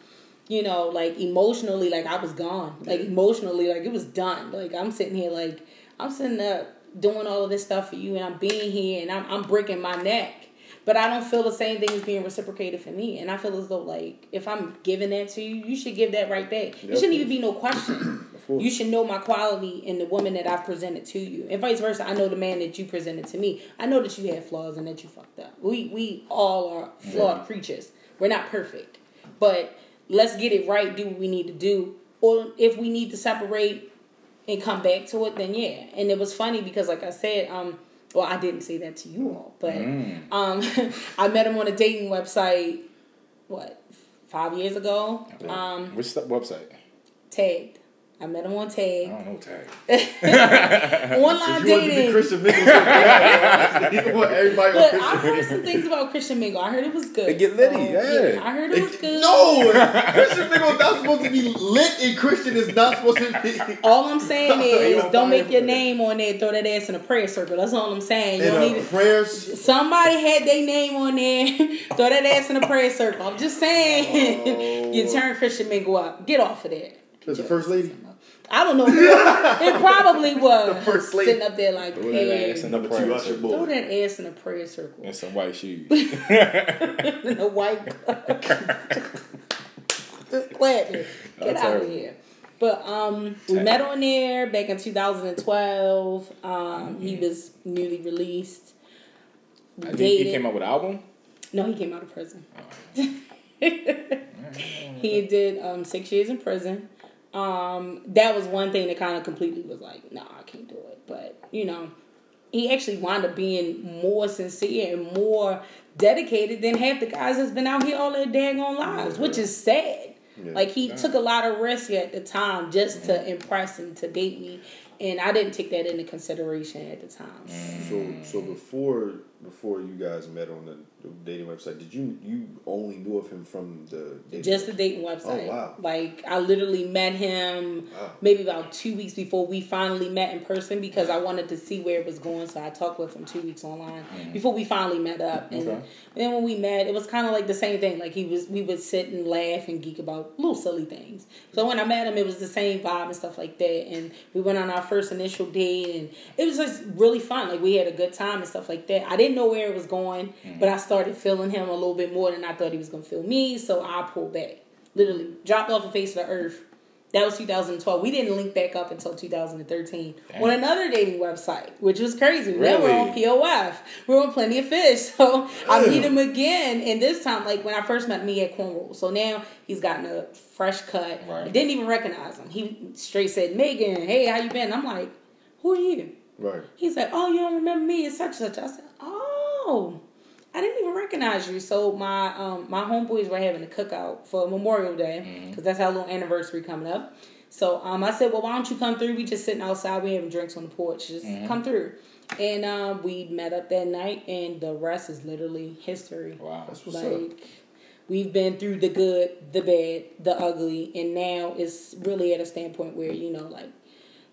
you know, like emotionally, like I was gone. Like emotionally, like it was done. Like I'm sitting here, like I'm sitting up doing all of this stuff for you, and I'm being here, and I'm I'm breaking my neck. But I don't feel the same thing is being reciprocated for me, and I feel as though like if I'm giving that to you, you should give that right back. Yeah, There shouldn't even be no question. You should know my quality in the woman that I've presented to you, and vice versa. I know the man that you presented to me. I know that you had flaws and that you fucked up. We we all are flawed creatures. We're not perfect, but let's get it right. Do what we need to do, or if we need to separate and come back to it, then yeah. And it was funny because, like I said, um, well, I didn't say that to you all, but um, I met him on a dating website. What five years ago? Um, Which website? tagged. I met him on Tag. I tag. don't know tag. Online you want to be dating. Christian Mingle. you want everybody on Look, Christian I heard some things about Christian Mingle. I heard it was good. It get litty, So, yeah. I heard it was good. No, Christian Mingle is not supposed to be lit, and Christian is not supposed to be. All I'm saying is, don't make your name on there. Throw that ass in a prayer circle. That's all I'm saying. You And don't uh, need prayers. Somebody had their name on there. Throw that ass in a prayer circle. I'm just saying. you turn Christian Mingle up. Get off of that. That's the first lady. I don't know. If it probably was. first lady. Sitting up there like, Throw that hey, ass in the Number two, prayer Usher circle. throw that ass in a prayer circle. And some white shoes. In a white just clapping. Get That's out of here. But um, we met on there back in 2012. Um, he was newly released. We I dated. he came out with an album. No, he came out of prison. he did um, six years in prison. Um, that was one thing that kind of completely was like, nah, I can't do it. But you know, he actually wound up being more sincere and more dedicated than half the guys that's been out here all their daggone lives, which is sad. Yeah. Like he took a lot of risk at the time just to impress and to date me, and I didn't take that into consideration at the time. So so before before you guys met on the, the dating website, did you you only knew of him from the dating Just the dating website. Oh, wow. Like I literally met him Wow. maybe about two weeks before we finally met in person because I wanted to see where it was going. So I talked with him two weeks online mm-hmm. before we finally met up. And Okay. then when we met, it was kind of like the same thing. Like he was, we would sit and laugh and geek about little silly things. So when I met him, it was the same vibe and stuff like that. And we went on our first initial date, and it was just really fun. Like we had a good time and stuff like that. I didn't know where it was going, mm-hmm. but I started feeling him a little bit more than I thought he was gonna feel me. So I pulled back, literally dropped off the face of the earth. That was 2012. We didn't link back up until 2013 on another dating website, which was crazy. Now we're on POF. We're on Plenty of Fish. So I meet him again, and this time, like when I first met me at Cornwall. So now he's gotten a fresh cut. Right. I didn't even recognize him. He straight said, "Megan, hey, how you been?" I'm like, "Who are you?" Right. He's like, "Oh, you don't remember me? It's such and such." I said, "Oh." I didn't even recognize you. So my um my homeboys were having a cookout for Memorial Day because that's our little anniversary coming up. So um I said, well, why don't you come through? We just sitting outside. We having drinks on the porch. Just come through. And um we met up that night, and the rest is literally history. Wow. That's what's like up. we've been through the good, the bad, the ugly, and now it's really at a standpoint where you know like.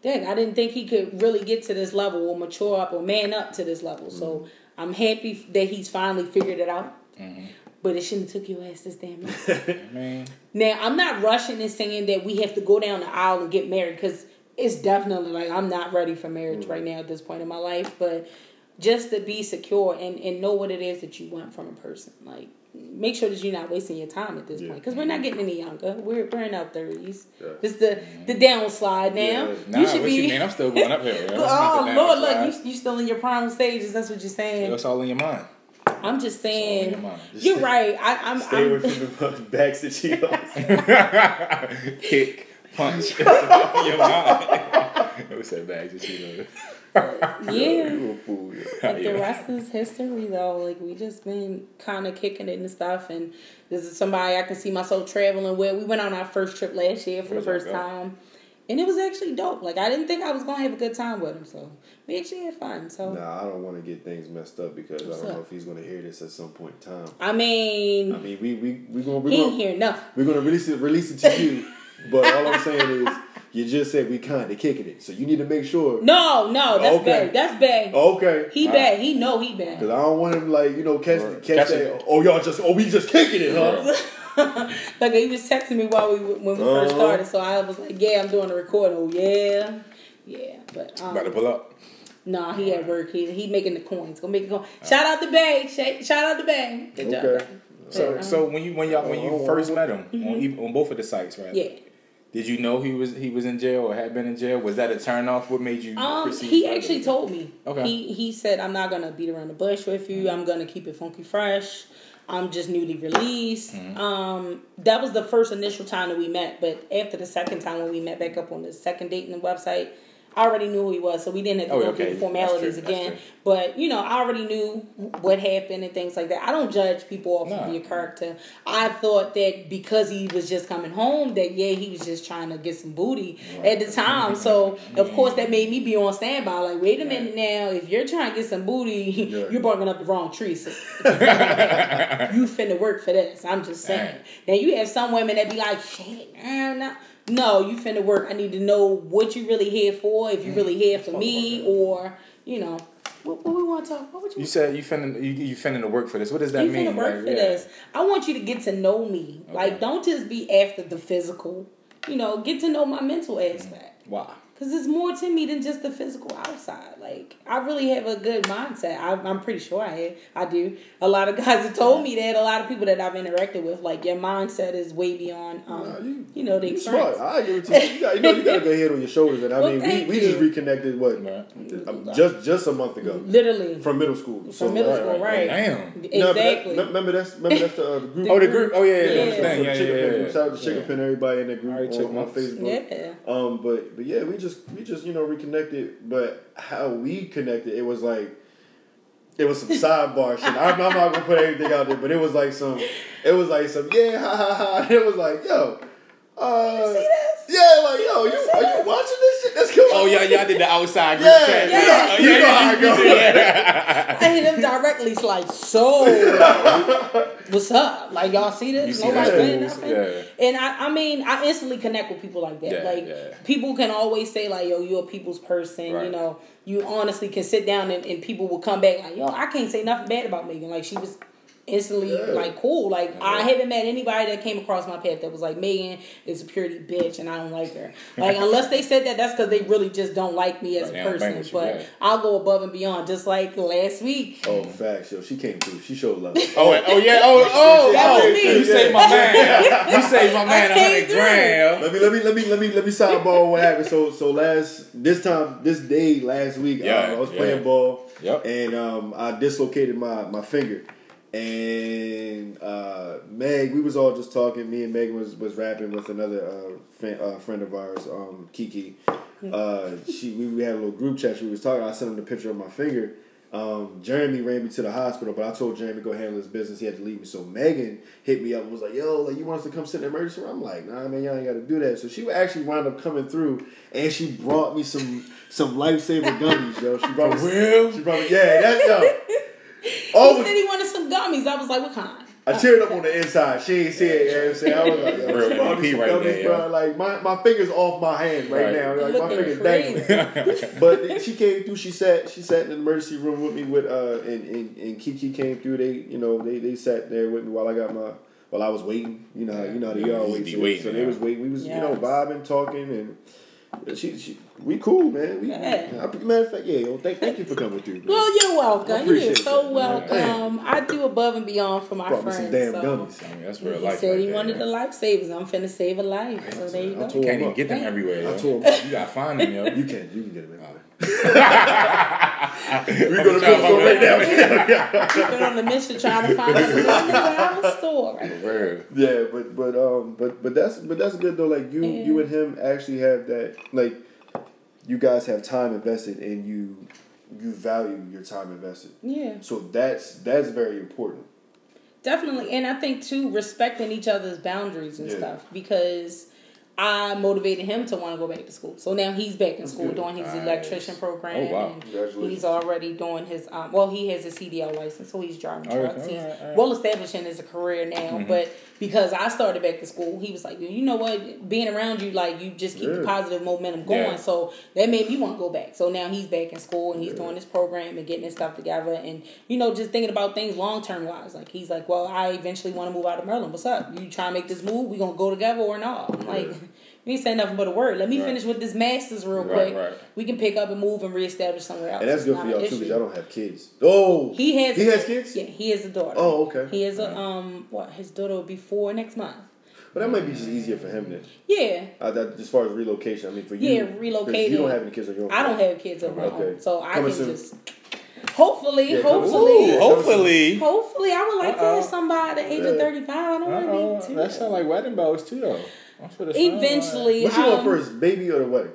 Dang, I didn't think he could really get to this level or mature up or man up to this level. So I'm happy that he's finally figured it out. Mm-hmm. But it shouldn't have took your ass this damn long. Now I'm not rushing and saying that we have to go down the aisle and get married because it's definitely like I'm not ready for marriage right now at this point in my life. But just to be secure and, and know what it is that you want from a person, like make sure that you're not wasting your time at this Yeah. point because we're not getting any younger. We're we're in our thirties. Yeah. It's the the mm-hmm. downslide now. Yeah. nah, what you mean? I'm still going uphill. yo. Oh Lord, look, you you still in your prime stages. That's what you're saying. It's all in your mind. I'm just saying. your mind. You're right. I, I'm. Stay I'm away from the bags that Cheetos. Kick, punch. It's all in your mind. It was that bags of Cheetos. yeah. Fool, yeah. Like the rest is history, though. Like we just been kind of kicking it and stuff, and this is somebody I can see myself traveling with. We went on our first trip last year for the Where's that first time, and it was actually dope. Like I didn't think I was gonna have a good time with him, so we actually had fun. So Nah, I don't want to get things messed up because What's I don't up? know if he's gonna hear this at some point in time. I mean, I mean, we we we gonna we he gonna, hear nothing. we're gonna release it release it to you, but all I'm saying is you just said we kind of kicking it, so you need to make sure. No, no, that's Okay. bad. That's bad. Okay. He All bad. He know he bad. Cause I don't want him like you know catch Right. catch, Catch that. it. Oh y'all just oh we just kicking it, huh? like he was texting me while we when we first Uh-huh. started, so I was like, "Yeah, I'm doing the recording." Oh yeah, yeah. But um, About to pull up. Nah, he at work. He he making the coins. Gonna make it go. Shout out to Bay. Shout out to Bay. Good job. Okay. bro. So, um, so when you when y'all when Oh, you first met him on, ev- on both of the sites, right? Mm-hmm. yeah. Did you know he was he was in jail or had been in jail? Was that a turn off? What made you? Um, he actually told me. Okay. He he said, "I'm not gonna beat around the bush with you. I'm gonna keep it funky fresh. I'm just newly released." Mm-hmm. Um, that was the first initial time that we met. But after the second time when we met back up on the second date in the website. I already knew who he was, so we didn't have to Oh, go okay. through the formalities That's true. That's again. But you know, I already knew what happened and things like that. I don't judge people off No. of your character. I thought that because he was just coming home, that yeah, he was just trying to get some booty at the time. So of course that made me be on standby. Like, wait a minute now, if you're trying to get some booty, Yeah. you're barking up the wrong tree. So you finna work for this. I'm just saying. Right. Now you have some women that be like, shit, man, no. No, you finna work. I need to know what you really here for. If you mm-hmm. really here for me, or you know, what, what we want to talk. What would you? You said you finna you, you finna to work for this. What does that you mean? finna work Like, for yeah. this. I want you to get to know me. Okay. Like, don't just be after the physical. You know, get to know my mental mm-hmm. aspect. Why? Because it's more to me than just the physical outside. Like, I really have a good mindset. I, I'm pretty sure I have. I do. A lot of guys have told me that. A lot of people that I've interacted with, like, your mindset is way beyond, um, Nah, you, you- know, the You experience. smart. I give it to you. You, got, you know, you got a good head on your shoulders, and I Well, mean, we, we just reconnected what Right. um, just just a month ago Literally. from middle school. From So, middle right, school, right. right. Damn. No, but that- Exactly. remember that's remember that's the, uh, the group. Oh, the group. Oh yeah, yeah, Yeah. yeah. So Thing. the Yeah, yeah, yeah. Shout out to chicken Yeah. pen everybody in that group All right, on, chicken on. Facebook. yeah. Um, but but yeah, we just we just you know reconnected. But how we connected, it was like it was some sidebar shit. I'm, I'm not gonna put everything out there, but it was like some, it was like some yeah ha ha ha. It was like yo, uh, see this? yeah, like yo, you are you watching this shit? That's cool. Oh yeah, y'all did the outside group Yeah, chat. yeah. Oh, You know how it you goes. I hit him directly. It's like, so, what's up? Like, y'all see this? Nobody saying nothing? Yeah. And I, I mean, I instantly connect with people like that. Yeah, like, yeah. people can always say, like, yo, you're a people's person. You know, you honestly can sit down and, and people will come back, like, yo, I can't say nothing bad about Megan. Like, she was instantly Yeah. like cool. Like I haven't met anybody that came across my path that was like Megan is a purity bitch and I don't like her. Like unless they said that, that's because they really just don't like me as Right, a person. bang you, But yeah. I'll go above and beyond. Just like last week, Oh, facts, yo. She came through. She showed love. Oh, wait, oh yeah, oh, oh, That was oh. me. You saved my man. You saved my man a came hundred grand. Let me let me let me let me let me sidebar what happened. So so last this time this day last week Yeah, uh, I was yeah. playing ball Yep. and um, I dislocated my my finger and uh, Meg we was all just talking. Me and Meg was was rapping with another uh, fan, uh, friend of ours, um, Kiki. Uh, she we, we had a little group chat. She was talking. I sent him the picture of my finger. Um, Jeremy ran me to the hospital, but I told Jeremy go handle his business. He had to leave me. So Megan hit me up and was like, "Yo, like you want us to come sit in the emergency room?" I'm like, "Nah, man, y'all ain't got to do that." So she actually wound up coming through, and she brought me some some lifesaver gummies, yo. She brought me, real? She brought me, yeah, that's yo. He Oh, said he wanted some gummies. I was like, what kind? I teared up on the inside. She ain't see it. You know what I'm saying? I was like, yo, Real she brought me MVP some right gummies, there, bro. yo. Like my, my finger's off my hand right, Right. now. Like my Looking finger's crazy. dangling. but she came through. She sat. She sat in the emergency room with me. With uh, and, and, and Kiki came through. They, you know, they, they sat there with me while I got my. While I was waiting, you know, how you know, how they Yeah, all you wait. So, waiting, so they was waiting. We was, you know, Yes. vibing, talking, and she, she, we cool, man. We, Yeah. I, matter of fact, yeah, yo, thank, thank you for coming through. Man. Well, you're welcome. You're so that. welcome. Um, damn. I do above and beyond for my brought me friends. some damn so. gummies. I mean, that's real He life. said right he there, wanted yo. the lifesavers. I'm finna save a life. So there you I go. told You can't even get them Damn. everywhere. I told him. You gotta find them, yo. You can, you can get them. Oh. We're gonna go store right now. Been on the mission trying to find a $11 store. For. Yeah, but but um but but that's but that's good though. Like you Yeah. you and him actually have that like you guys have time invested and you you value your time invested. Yeah. So that's that's very important. Definitely, and I think too respecting each other's boundaries and Yeah. stuff because I motivated him to want to go back to school. So now he's back in school good. doing his Nice. electrician program. Oh, wow. and He's already doing his um. Well, he has a CDL license, so he's driving All right, trucks. all he's right, all right. well established in his career now. Mm-hmm. But because I started back to school, he was like, you know what, being around you, like you just keep the positive momentum going. Yeah. So that made me want to go back. So now he's back in school and he's doing his program and getting his stuff together and you know just thinking about things long term wise. Like he's like, well, I eventually want to move out of Maryland. What's up? You trying to make this move? We gonna go together or not? I'm like. You ain't saying nothing but a word. Let me Right. finish with this masters real Right, quick. right. We can pick up and move and reestablish somewhere else. And that's It's good for an y'all too because y'all don't have kids. Oh, He has he a has kids. Yeah, he has a daughter. Oh, okay. He has a um what his daughter will be four next month. But that might be just easier for him then. Yeah. Uh, that, as far as relocation, I mean for you. Yeah, relocating. You don't have any kids on your own. I don't have kids of my Okay. own, so I Coming can soon. just hopefully, Yeah, hopefully, Ooh, Hopefully. hopefully, I would like to Uh-oh. have somebody at the age of thirty five. I don't want to be too. That sound like wedding bells too, though. That's what it sound like. Eventually, What you want um, first, baby or the wedding?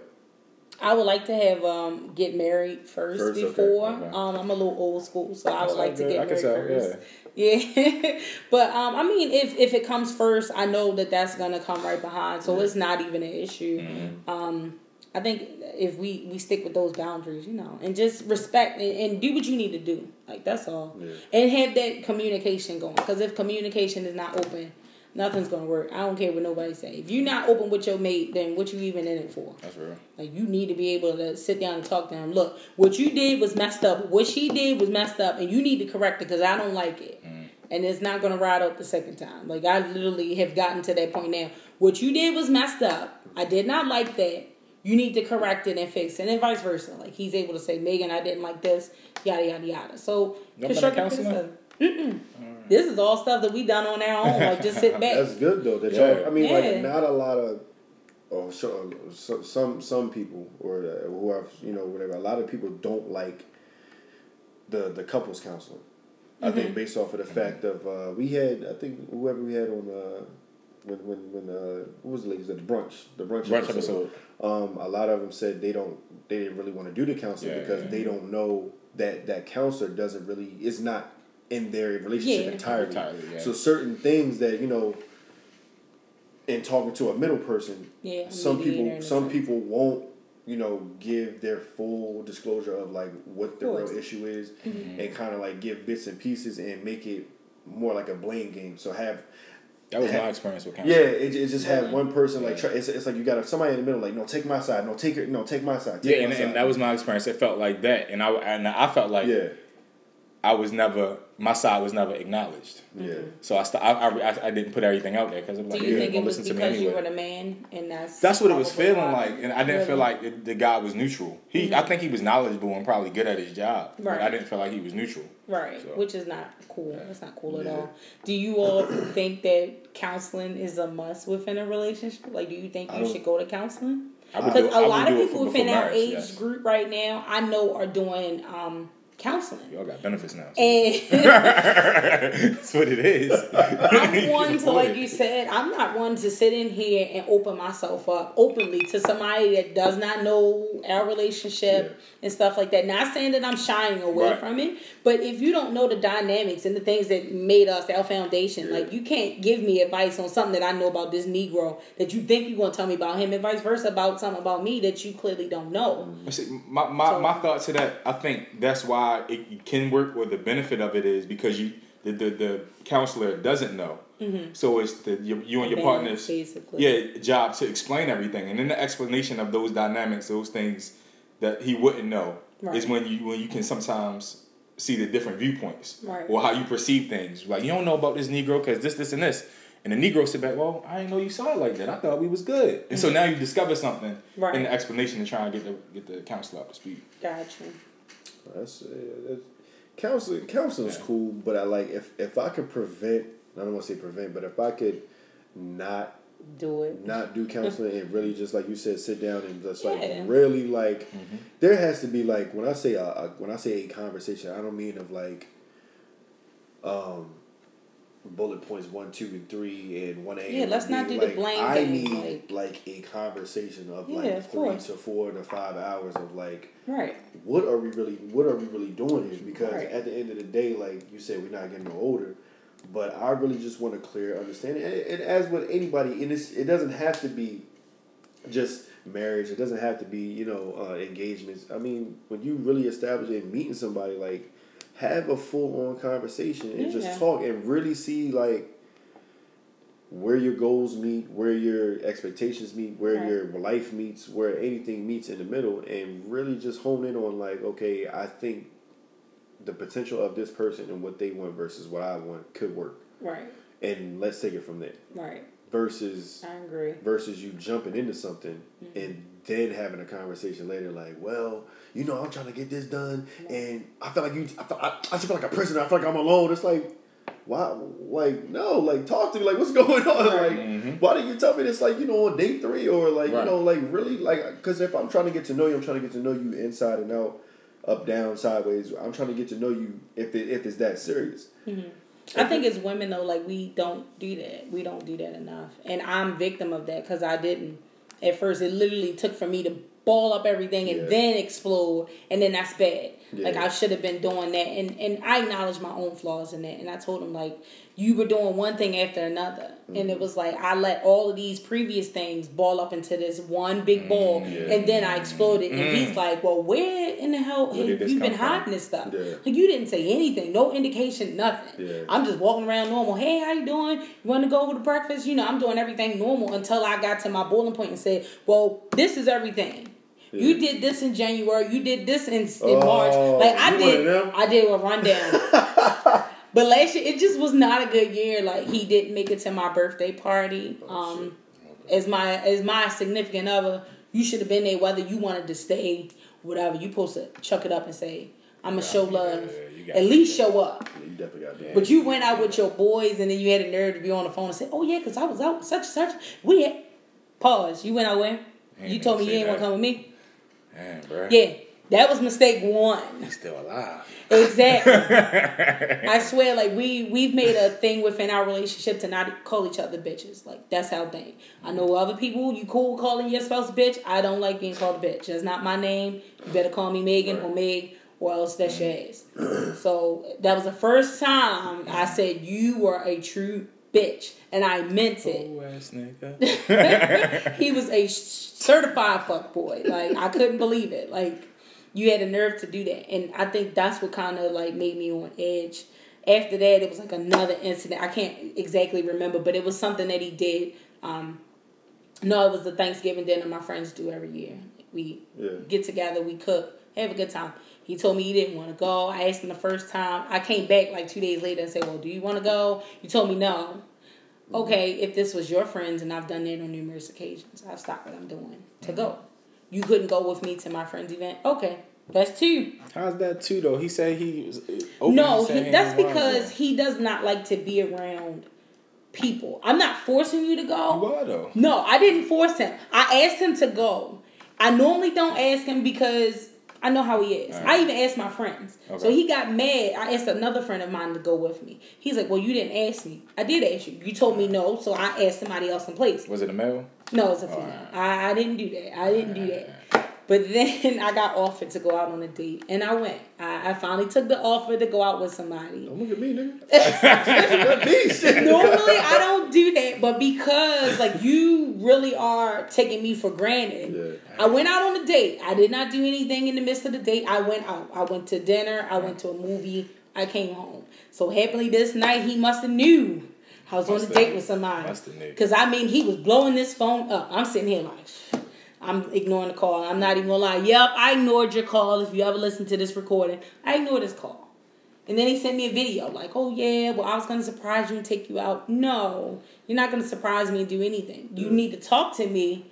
I would like to have um get married first, First, before. okay. Um, I'm a little old school, so I would like all to get I can married tell, first. Yeah, but um, I mean, if if it comes first, I know that that's gonna come right behind, so it's not even an issue. Mm-hmm. Um, I think if we we stick with those boundaries, you know, and just respect and, and do what you need to do, like that's all, Yeah. and have that communication going. Because if communication is not open, nothing's gonna work. I don't care what nobody say. If you're not open with your mate, then what you even in it for? That's real. Like you need to be able to sit down and talk to him. Look, what you did was messed up. What she did was messed up, and you need to correct it because I don't like it. Mm. And it's not gonna ride out the second time. Like I literally have gotten to that point now. What you did was messed up. I did not like that. you need to correct it and fix it, and vice versa. Like he's able to say, Megan, I didn't like this, yada yada yada. So constructive criticism. Mm-mm. Mm. This is all stuff that we done on our own. Like just sit back. That's good though. That Yeah. y'all, I mean, Yeah. like not a lot of, or so, so, some some people or uh, who have you know whatever. A lot of people don't like the the couples counseling. I Mm-hmm. think based off of the fact of uh, we had I think whoever we had on uh, when when when uh, what was the ladies at the brunch the brunch, Brunch episode. Um, a lot of them said they don't they didn't really want to do the counseling Yeah, because yeah. they don't know that that counselor doesn't really is not in their relationship Yeah. entirely. Entirely, yeah. So certain things that you know, in talking to a middle person, Yeah, some people some people won't you know give their full disclosure of like what the real course. Mm-hmm. issue is, and kind of like give bits and pieces and make it more like a blame game. So have That was my experience with yeah, it, it just had one person like Yeah. try, it's, it's like you got somebody in the middle like no take my side no take it no take my side take Yeah, my and, side. and that was my experience. It felt like that, and I and I felt like yeah I was never my side was never acknowledged. yeah So I, st- I, I I didn't put everything out there because I'm Do like, you yeah, think gonna it was listen to me because you were the man, and that's That's what it was feeling why? like, and I didn't feel like the, the guy was neutral. He, I think he was knowledgeable and probably good at his job, but Right. I didn't feel like he was neutral. Right, So- which is not cool. That's not cool at all. Do you all think that counseling is a must within a relationship? Like, do you think you should go to counseling? Because do- I a would lot of people within before our age yes. group right now, I know, are doing um, counseling. Y'all got benefits now. And That's what it is. I'm one to, like you said, I'm not one to sit in here and open myself up openly to somebody that does not know our relationship and stuff like that. Not saying that I'm shying away Right. from it, but if you don't know the dynamics and the things that made us our foundation, Yeah. like you can't give me advice on something that I know about this Negro that you think you're gonna tell me about him, and vice versa about something about me that you clearly don't know. See, my, my, So- my thought to that, I think that's why it, can work. Or the benefit of it is because you the the, the counselor doesn't know. Mm-hmm. So it's the you, you and your partners, basically. yeah, job to explain everything, and then the explanation of those dynamics, those things that he wouldn't know, is when you when you can sometimes see the different viewpoints Right. or how you perceive things. Like you don't know about this Negro because this, this, and this. And the Negro said back, well, I didn't know you saw it like that. I thought we was good. And so now you discover something Mm-hmm. Right. in the explanation to try and get the get the counselor up to speed. Gotcha. That's, uh, that's counseling. Counseling's Yeah. cool, but I like if if I could prevent. I don't want to say prevent, but if I could not Do it. not do counseling and really just like you said, sit down and just like Yeah. really like. There has to be like when I say a, a when I say a conversation, I don't mean of like. Um, bullet points one, two, and three, and one A. Yeah, let's not do the blame I game, need like, a conversation of Yeah, like of three course. to four to five hours of like Right. what are we really what are we really doing here? Because Right. at the end of the day, like you said, we're not getting no older. But I really just want a clear understanding. And, and as with anybody, and it's, it doesn't have to be just marriage. It doesn't have to be you know uh, engagements. I mean, when you really establish and meeting somebody, like have a full on conversation and Yeah. just talk and really see like where your goals meet, where your expectations meet, where Right. your life meets, where anything meets in the middle, and really just hone in on like, okay, I think the potential of this person and what they want versus what I want could work, Right. and let's take it from there. Right. Versus I agree. versus you jumping into something Mm-hmm. and then having a conversation later, like, well, you know, I'm trying to get this done, and I feel like you, I, feel, I, I just feel like a prisoner. I feel like I'm alone. It's like, why? Like, no, like, talk to me. Like, what's going on? Right. Like, Mhm. why did you tell me this? Like, you know, on day three, or like, Right. you know, like really, like, because if I'm trying to get to know you, I'm trying to get to know you inside and out, up, down, sideways. I'm trying to get to know you if it, if it's that serious. Mm-hmm. I think as women though, like we don't do that. We don't do that enough, and I'm victim of that because I didn't. At first, it literally took for me to ball up everything and Yeah. then explode, and then that's bad. Like I should have been doing that, and and I acknowledge my own flaws in that, and I told him like you were doing one thing after another, and Mm-hmm. it was like I let all of these previous things ball up into this one big ball, Mm, yeah. and then I exploded. And he's like, "Well, where in the hell have you been from? hiding this stuff? Yeah. Like you didn't say anything, no indication, nothing. Yeah. I'm just walking around normal. Hey, how you doing? You want to go over to breakfast? You know, I'm doing everything normal until I got to my boiling point and said, "Well, this is everything." You did this in January. You did this in, in Oh, March. Like I did, one of them? I did a rundown. but last year, it just was not a good year. Like he didn't make it to my birthday party. Oh, Um, as my as my significant other, You should have been there whether you wanted to stay, whatever. You supposed to chuck it up and say, I'm gonna show love. yeah, At least show up. Yeah, you definitely got that. But you went out with your boys and then you had the nerve to be on the phone and say, Oh yeah, because I was out with such and such. We had pause. You went out where? You told me you ain't wanna come with me? Bro. Yeah. That was mistake one. He's still alive. Exactly. I swear, like we we've made a thing within our relationship to not call each other bitches. Like that's our thing. I know other people you cool calling your spouse bitch. I don't like being called a bitch. That's not my name. You better call me Megan or Meg, or else that's your mm-hmm. ass. so that was the first time I said you were a true bitch, and I meant it. Nigga. he was a certified fuck boy. Like I couldn't believe it. Like you had the nerve to do that, and I think that's what kind of like made me on edge. After that, it was like another incident. I can't exactly remember, but it was something that he did. Um, no, it was the Thanksgiving dinner my friends do every year. We Yeah. get together, we cook, have a good time. He told me he didn't want to go. I asked him the first time. I came back like two days later and said, "Well, do you want to go?" You told me no. Okay, if this was your friends and I've done that on numerous occasions, I've stopped what I'm doing to go. You couldn't go with me to my friend's event. Okay, that's two. How's that too though? He said he was. uh, open No, he, he that's because he does not like to be around people. I'm not forcing you to go. You are though. No, I didn't force him. I asked him to go. I normally don't ask him because I know how he is. I even asked my friends. So he got mad. I asked another friend of mine to go with me. He's like, Well, you didn't ask me. I did ask you. You told me no, so I asked somebody else in place. Was it a male? No, it's a female. Alright. I, I didn't do that. I didn't do that. But then I got offered to go out on a date, and I went. I, I finally took the offer to go out with somebody. Don't look at me, nigga. Me. Normally I don't do that, but because like you really are taking me for granted. Yeah. I went out on a date. I did not do anything in the midst of the date. I went out. I went to dinner. I went to a movie. I came home. So happily this night he must have knew I was on a date with somebody. must. Because I mean he was blowing this phone up. I'm sitting here like I'm ignoring the call. I'm not even gonna lie. Yep, I ignored your call. If you ever listen to this recording, I ignored his call. And then he sent me a video like, oh yeah, well I was gonna surprise you and take you out. No, you're not gonna surprise me and do anything. You need to talk to me,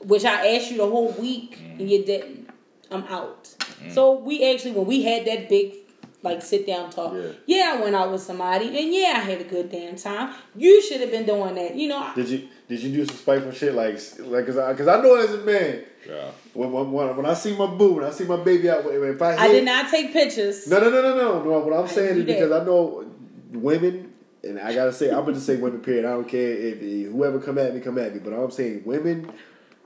which I asked you the whole week mm. and you didn't. I'm out. Mm. So we actually when we had that big like sit down talk, Yeah. yeah. I went out with somebody and yeah, I had a good damn time. You should have been doing that. You know, Did you did you do some spiteful shit like like cause I, cause I know as a man Yeah. when, when when when I see my boo when I see my baby out if I I did not take pictures. no no no no no no what I'm saying do is that. because I know women and I gotta say I'm gonna just say women period I don't care if whoever come at me come at me but I'm saying women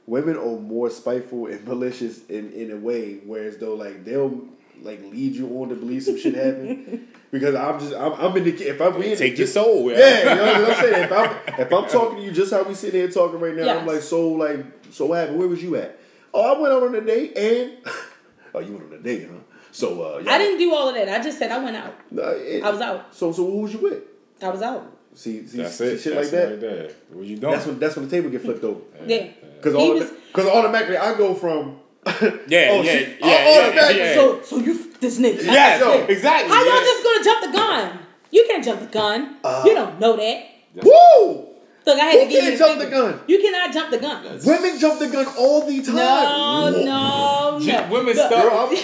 women are more spiteful and malicious in in a way whereas though like they'll like lead you on to believe some shit happened because I'm just I'm, I'm in the if I'm we in the- Take your soul. Yeah. yeah, you know what I'm saying. If I'm if I'm talking to you just how we sitting here talking right now, I'm like, so like, so what happened? Where was you at? Oh, I went out on a date and oh, you went on a date, huh? So uh, I didn't do all of that. I just said I went out. No, it- I was out. So so who was you with? I was out. See, see, That's see it. shit That's like it that. Right there. What you doing? That's when that's when the table get flipped over. Yeah. Because He was- because automatically I go from Yeah, oh, yeah, shit. yeah, Oh, yeah, automatically- yeah. So so you this nigga. Yes, Yo. exactly. How y'all yeah. just gonna jump the gun? You can't jump the gun. Uh, you don't know that. Woo! Look, I had Who to give can't you jump the figure. gun? You cannot jump the gun. Women jump the gun all the time. No, Whoa. no, J- no. Women Look, Girl, start. I'm-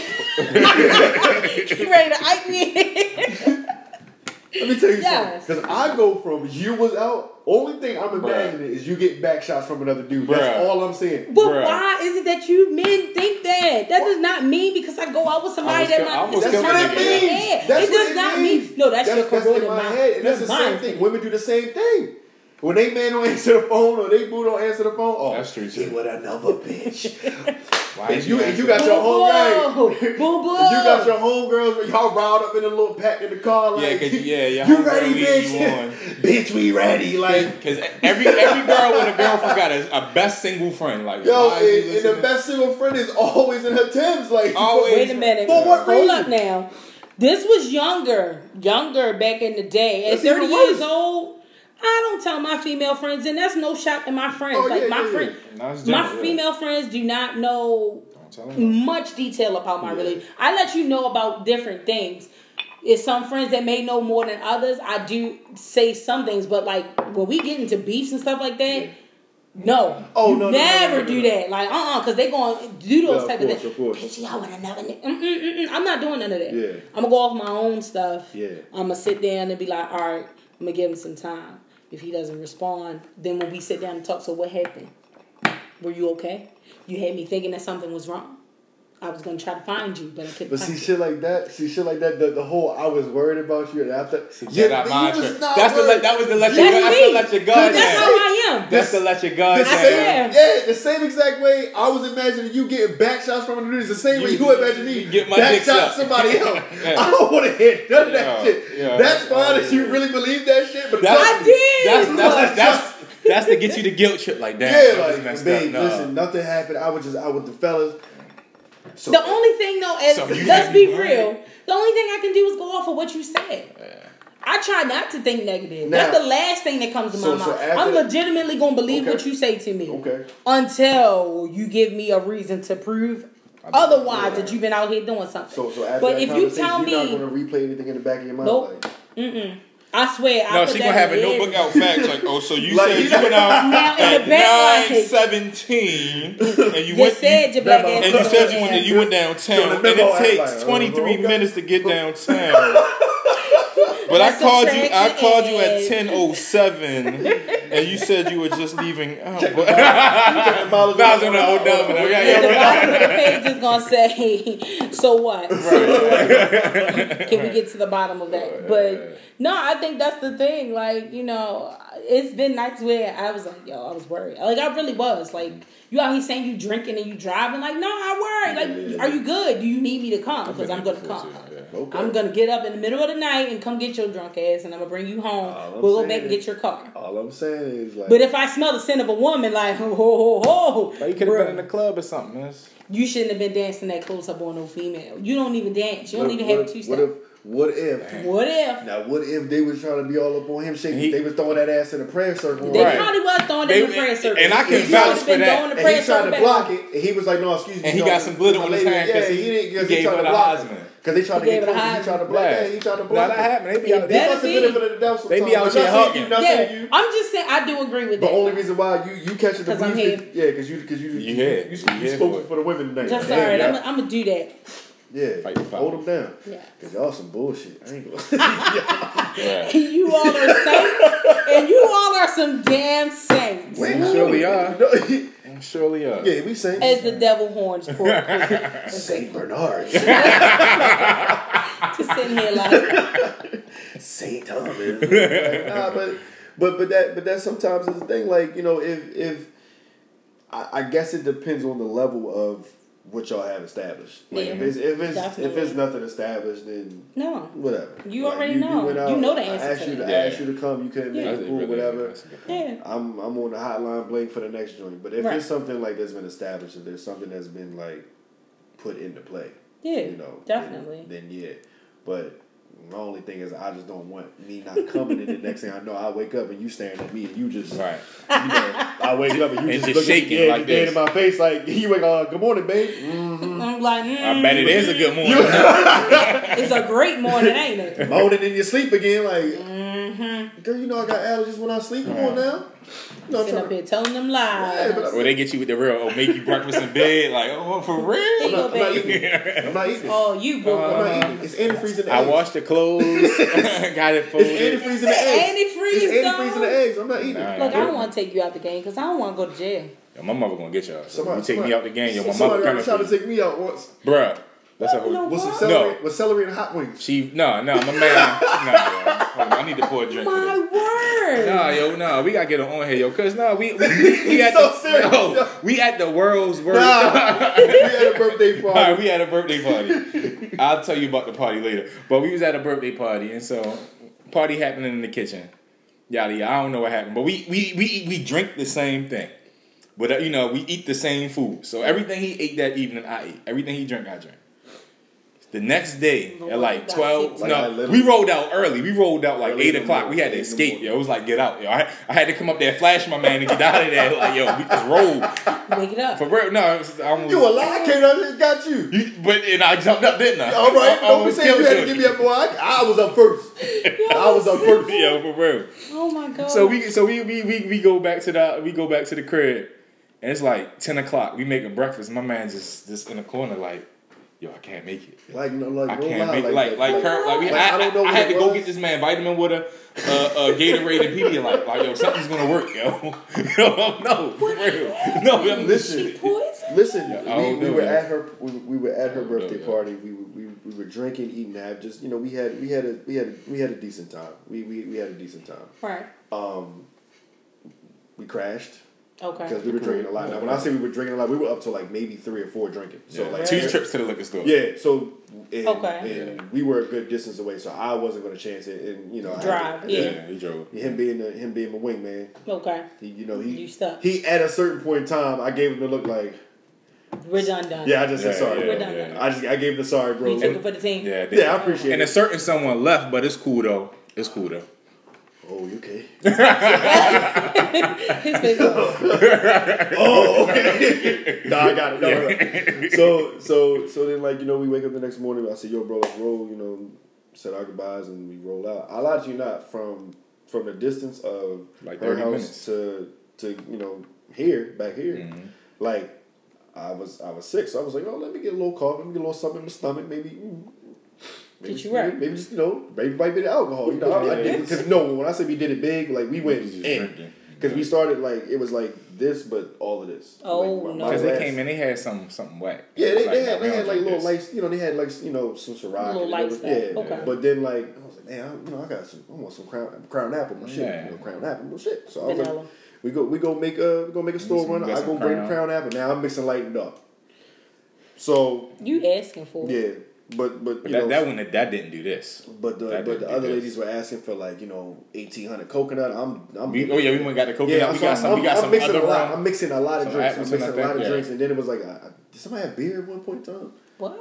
You ready to hype me? Let me tell you Yes. something. Because I go from you was out. Only thing I'm imagining is you get back shots from another dude. That's all I'm saying. But Bruh. why is it that you men think that? That does not mean because I go out with somebody that was my I almost That's killed what the it means. That's it does it not means. mean- no, that's your that's in corroded my mind. head, and that's Your the same thing. Women do the same thing. When they man don't answer the phone or they boo don't answer the phone, oh, That's true, He too. with another bitch. Why and is you, and you got that? your Boo home boo. right. Boo boo. You got your homegirls, y'all riled up in a little pack in the car. Like, Yeah, 'cause, yeah, your you ready, leading bitch? you bitch, we ready. Like, Because every every girl with a girlfriend got a, a best single friend. Like, yo, why and, and the best single friend is always in her Timbs. Like, Always. Wait a minute. For what Hold reason? up now. This was younger, younger back in the day. At That's 30 years old, I don't tell my female friends, and that's no shot to my friends. Oh, like yeah, my yeah, yeah. friend, No, my yeah. female friends do not know them. much detail about my Yeah. relationship. I let you know about different things. It's some friends that may know more than others. I do say some things, but like when we get into beefs and stuff like that, No. Oh, no, no, never no, no, do that. Like, uh uh because they going to do those Yeah, of type course, of things. of course. Bitch, I would have never. Mm, mm, mm. I'm not doing none of that. Yeah. I'm going to go off my own stuff. Yeah. I'm going to sit down and be like, all right, I'm going to give him some time. If he doesn't respond, then when we sit down and talk, so what happened? Were you okay? You had me thinking that something was wrong. I was going to try to find you, but I couldn't But find see, you. shit like that, see, shit like that, the, the whole I was worried about you and after. Jedi mind you was not That's the worried. let, that was the let your That's that's me. the let your guard That's down. how I am. That's the let your guard same, yeah, the same exact way I was imagining you getting back shots from the dudes. The same way You- you imagine me you get my back dick shot somebody else. Yeah. I don't want to hear none of that Yeah, shit. yeah. That's fine if you really believe that shit, but That's, trust I did. That's that's that's, that's to get you the guilt trip like that. Yeah, I just like, messed babe, up. No. listen, nothing happened. I was just out with the fellas. So, The only thing though, is, So let's be real. The only thing I can do is go off of what you said. I try not to think negative. Now- That's the last thing that comes to So- my mind. after- I'm legitimately gonna believe Okay. what you say to me. Okay. Until you give me a reason to prove otherwise that you've been out here doing something. so, so after but that if you tell you're me, not going to replay anything in the back of your mind. Nope. Like, I swear, I No, put she that gonna have a in notebook out facts like, oh, so you Like, said you you went out Now, at the back, nine like- seventeen, and you You went said your black ass. and you said you went you went downtown, and it takes twenty three minutes to get downtown. But I called you. I called you at ten oh seven, and you said you were just leaving. Oh, but, mileage Nah, on no, the- no, on- no, on- no, yeah, yeah, the bottom of the page is gonna say, "So what?" Can we get to the bottom of that? But no, I think that's the thing. Like you know, it's been nights where I was like, "Yo, I was worried." Like I really was. Like you out here saying you drinking and you driving. Like no, I worried. Like, are you good? Do you need me to come? Because I'm gonna come. Okay. I'm gonna get up in the middle of the night and come get your drunk ass, and I'm gonna bring you home. We'll go back and get your car. All I'm saying is like, But if I smell the scent of a woman, like ho ho ho, you could have been in the club or something. That's- you shouldn't have been dancing that close up on no female. You don't even dance. You don't what, even what, have a two what step. if, what if, What if now what if they was trying to be all up on him, shaking, He- they was throwing that ass in a prayer circle, they Right. probably was throwing They- it in the prayer circle? and I can He vouch would've for that. and he tried circle to back. block it, and he was like, "No, excuse me." And he no, got some blood on his lady- hand Yeah, 'cause he, he- didn't because he he, gave tried her to the block Heisman. Because they tried to get gave her close. He tried to Heisman. block. Yeah. Yeah, he tried to No, block. that it. happened. They be out They there. must have been be. for the devil They be out I'm here hugging. you, Yeah. I'm just saying I do agree with that. The only reason why you you catching the I'm beef, yeah, because you because you You you, you, You you, here spoke for for the women tonight. Just Yeah, alright, yeah. I'm, I'm gonna do that. Yeah, Fight your hold them down. Yeah. Cause y'all some bullshit. I ain't gonna. You all are saints, and you all are some damn saints. We surely are. No, Surely are. yeah, we saying As the devil horns pour. Saint Bernard, Just sitting here like, Saint Thomas. Like, nah, but but but that but that sometimes is the thing. Like you know, if if I, I guess it depends on the level of what y'all have established. Like Yeah, if it's if it's if it's nothing established, then no. whatever. You Like, already know. went You know the I answer asked to you to that. I asked you to come. You couldn't make it That's cool, really- whatever. that's a good point. Yeah. I'm I'm on the hotline blank for the next joint. But if Right. it's something like that's been established, if there's something that's been like put into play, Yeah. you know, definitely. Then, then yeah. But my only thing is, I just don't want me not coming in. The next thing I know, I wake up and you staring at me, and you just, Right. you know, I wake up and you And just, just looking, shaking yeah, like dead this. in my face, like you wake up, good morning, babe. Mm-hmm. I'm like, mm, I bet it is a good morning. it's a great morning, ain't it? Moaning in your sleep again, like, Mm-hmm. girl, you know I got allergies when I sleep. Come on now. You know, Sitting up here telling them lies. Yeah, but Or they get you with the real, oh, make you breakfast in bed, like, oh, for real? I'm not, I'm not eating. I'm not eating. Oh, you boo. I'm not eating. It's antifreeze in the I eggs. washed the clothes, got it It's antifreeze in the eggs. Antifreeze, It's antifreeze in the eggs. I'm not eating Nah, it. Look, I don't want to take you out the game because I don't want to go to jail. Yo, my mother gonna get y'all. So Somebody- you take me out the game, yo, my Somebody mother already coming tried for to take me out once. Bruh. That's a whole. No. With some What? celery, No. with celery and hot wings. She no no my man no yo. On, I need to pour a drink. My word. Nah, yo, nah, we gotta get her on here, yo, cause nah, we we, we, we at so the serious, no, yo. we at the world's worst. Nah, we had a birthday All right, party. we had a birthday party. I'll tell you about the party later. But we was at a birthday party, and so party happening in the kitchen. Yada yada. I don't know what happened, but we we we we drink the same thing. But uh, you know, we eat the same food. So everything he ate that evening, I ate. Everything he drank, I drank. The next day at like twelve, Like, no, we rolled out early. We rolled out like eight o'clock. We had to eight in the escape. Yo, it was like get out. Yo, I, I had to come up there, flash my man, to get out of there. Like yo, we just roll Wake it up. for real. No, was, I almost, You a lie? I came out and got you. You, but and I jumped up, didn't I? All right, I don't be saying you had to give me up. Boy, I, I was up first. I was up first. Yo, for real. Oh my god. So we so we, we we we go back to the we go back to the crib, and it's like ten o'clock. We making breakfast. My man just just in the corner like, yo, I can't make it. Like, no, like, I no can't lie, make like, like like like, her like we Like, I, I don't know I, I had it to go get this man vitamin water, a uh, Gatorade and Pedialyte. Like yo, something's gonna work, yo. no, no, for real. No, I'm Listen. Listen, I we, don't we know, were yeah. at her. We, we were at her I don't know, birthday yeah. party. We, were- we we were drinking, eating, have just you know we had we had a we had a, we had a decent time. We, we we had a decent time. Right. Um, we crashed Okay. because we were drinking a lot. Now, when I say we were drinking a lot, we were up to like maybe three or four drinking. So Yeah. like two trips to the liquor store. Yeah, so and, Okay. and we were a good distance away, so I wasn't going to chance it. And you know, I- Drive, yeah, yeah. he drove. him being the, him being my wingman, Okay. he you know he You stuck. he at a certain point in time, I gave him the look like We're done. yeah, I just Yeah, said sorry, yeah, bro. yeah. I just I gave him the sorry, bro. You took it for the team. Yeah, yeah, I appreciate And a certain someone left, but it's cool though. It's cool though. Oh, you okay? His face. oh, okay. nah, I got it. No, no, no. So, so, so then, like you know, we wake up the next morning. I said, "Yo, bro, let's roll." You know, said our goodbyes, and we roll out. I lied to you not from from the distance of Like her 30 house minutes. to to you know here back here. Mm-hmm. Like I was I was sick, so I was like, "Oh, let me get a little cough, let me get a little something in my stomach, maybe." mm, Maybe, Get you right. maybe just you know, maybe might be the alcohol. You know, I, I Yeah. did because no, when I say we did it big, like we went was in because we started like it was like this, but all of this. Oh, like, no. Because they came in, they had some something whack. Yeah, It they, like, they had they had like little this. lights, you know, they had like you know some Ciroc. Little and light it was- Yeah, Okay. but then like I was like, man, I, you know, I got some, I want some crown crown apple, my shit, Yeah. you know, crown apple, my shit. So I was Vanilla. like, we go we go make a we go make a store run. I go bring the Crown. crown apple. Now I'm mixing lightened up. So You asking for yeah, but but But that, know, that one that didn't do this. but the that but the other this. ladies were asking for like you know eighteen hundred coconut. I'm I'm We, oh yeah, we went and got the coconut. yeah, we so got I'm, some. we got I'm some mixing other a lot. rum. I'm mixing a lot of Some drinks. apples I'm mixing and a I lot of yeah. drinks, and then it was like, uh, did somebody have beer at one point in time? What?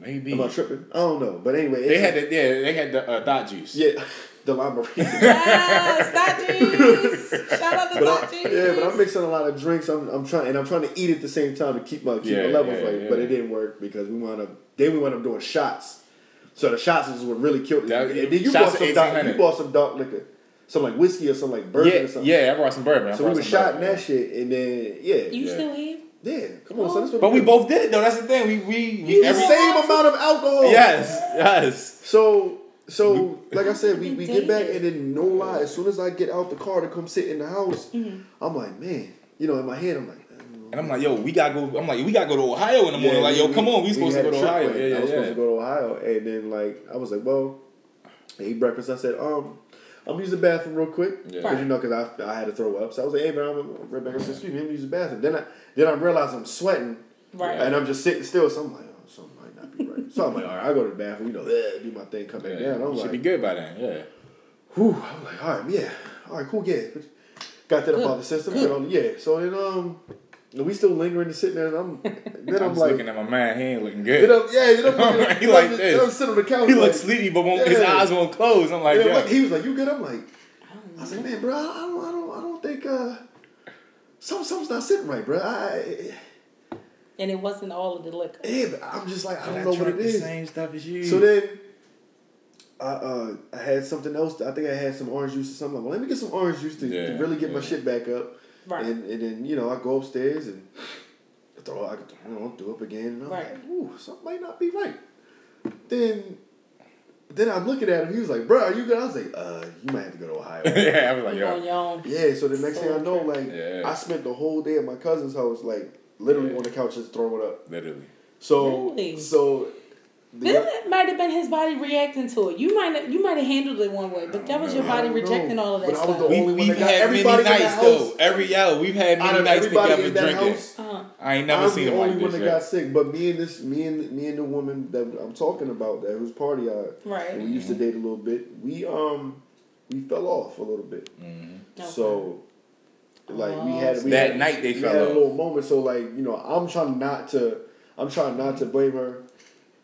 Maybe Am I tripping? I don't know, but anyway, they it's- had the yeah they had the uh, dot juice. yeah, the lime Yes, Dot Juice. Shout out to But I, Juice. yeah, but I'm mixing a lot of drinks. I'm, I'm trying, and I'm trying to eat at the same time to keep my keep Yeah, my levels yeah, right. yeah. But it didn't work because we wound up. Then we wound up doing shots. So the shots is what really killed it. That- and then you shots bought some dark, you bought some dark liquor, some like whiskey or some like bourbon yeah, or something. yeah. I brought some bourbon. I So we were shot in that shit, and then yeah, You Yeah. still here? yeah. Come on, son. That's what But we do. both did it though. That's the thing. We we, we the same amount of alcohol. yes yes. So so like I said, we, we get back and then no lie, as soon as I get out the car to come sit in the house, Mm-hmm. I'm like, man, you know, in my head I'm like, And I'm like, yo, we gotta go. I'm like, we gotta go to Ohio in the morning. like, yo, come on, we supposed to go to Ohio. planned. Yeah, I yeah, was supposed to go to Ohio, and then like I was like, well, I ate breakfast. I said, um, I'm gonna use the bathroom real quick, Yeah. because you know, because I, I had to throw up. So I was like, hey man, I'm right back. I said, excuse me, let me use the bathroom. Then I then I realized I'm sweating, Right. and I'm just sitting still. So I'm like, oh, something might not be right. so I'm like, all right, I go to the bathroom, you know, eh, do my thing, come back Yeah, down. I'm you should like, be good by then. Yeah. Whew, I'm like, all right, yeah, all right, cool, yeah. Got that Good, about the system, good. got all- yeah. So then, um, we still lingering and sitting there, and I'm, then I'm, I'm, like, looking at my man. He ain't looking then good. I'm, yeah, then I'm looking, He then like I'm, just- this. then I'm sitting on the couch. He like, looks sleepy, but won't, his eyes won't close. I'm like, yeah, yeah. like, he was like, you good? I'm like, I was like, man, bro, I don't, I don't, I don't think, uh, some, something's not sitting right, bro. I, And it wasn't all of the liquor. yeah, but I'm just like, I I don't know what drank it the is. Same stuff as you. So then, I uh, I had something else. I think I had some orange juice or something. Well, let me get some orange juice to, to really get my shit back up. Right. And and then you know I go upstairs and I throw I you know do up again and I'm Right. like, ooh, something might not be right. Then. Then I'm looking at him. He was like, "Bro, are you good?" I was like, "Uh, you might have to go to Ohio." yeah, I was like, You yo. your yeah. So the next So thing I know, like, Yeah. I spent the whole day at my cousin's house, like, literally Yeah. on the couch just throwing up. Literally. So, Really? so. the- That might have been his body reacting to it. You might have, you might have handled it one way, but that was your body don't know. rejecting all of that But I was stuff. the We, only one we've that got had many everybody in that nights though. Every yo, we've had many nights together in that drinking. house, uh-huh. I ain't never I'm seen the him only like one this. that yet. got sick. But me and this, me and me and the woman that I'm talking about, that whose party I, Right. and we used to date a little bit. We um, we fell off a little bit. Mm-hmm. So, like we oh, had we That had, night they we fell had a little moment. So like you know, I'm trying not to, I'm trying not to blame her.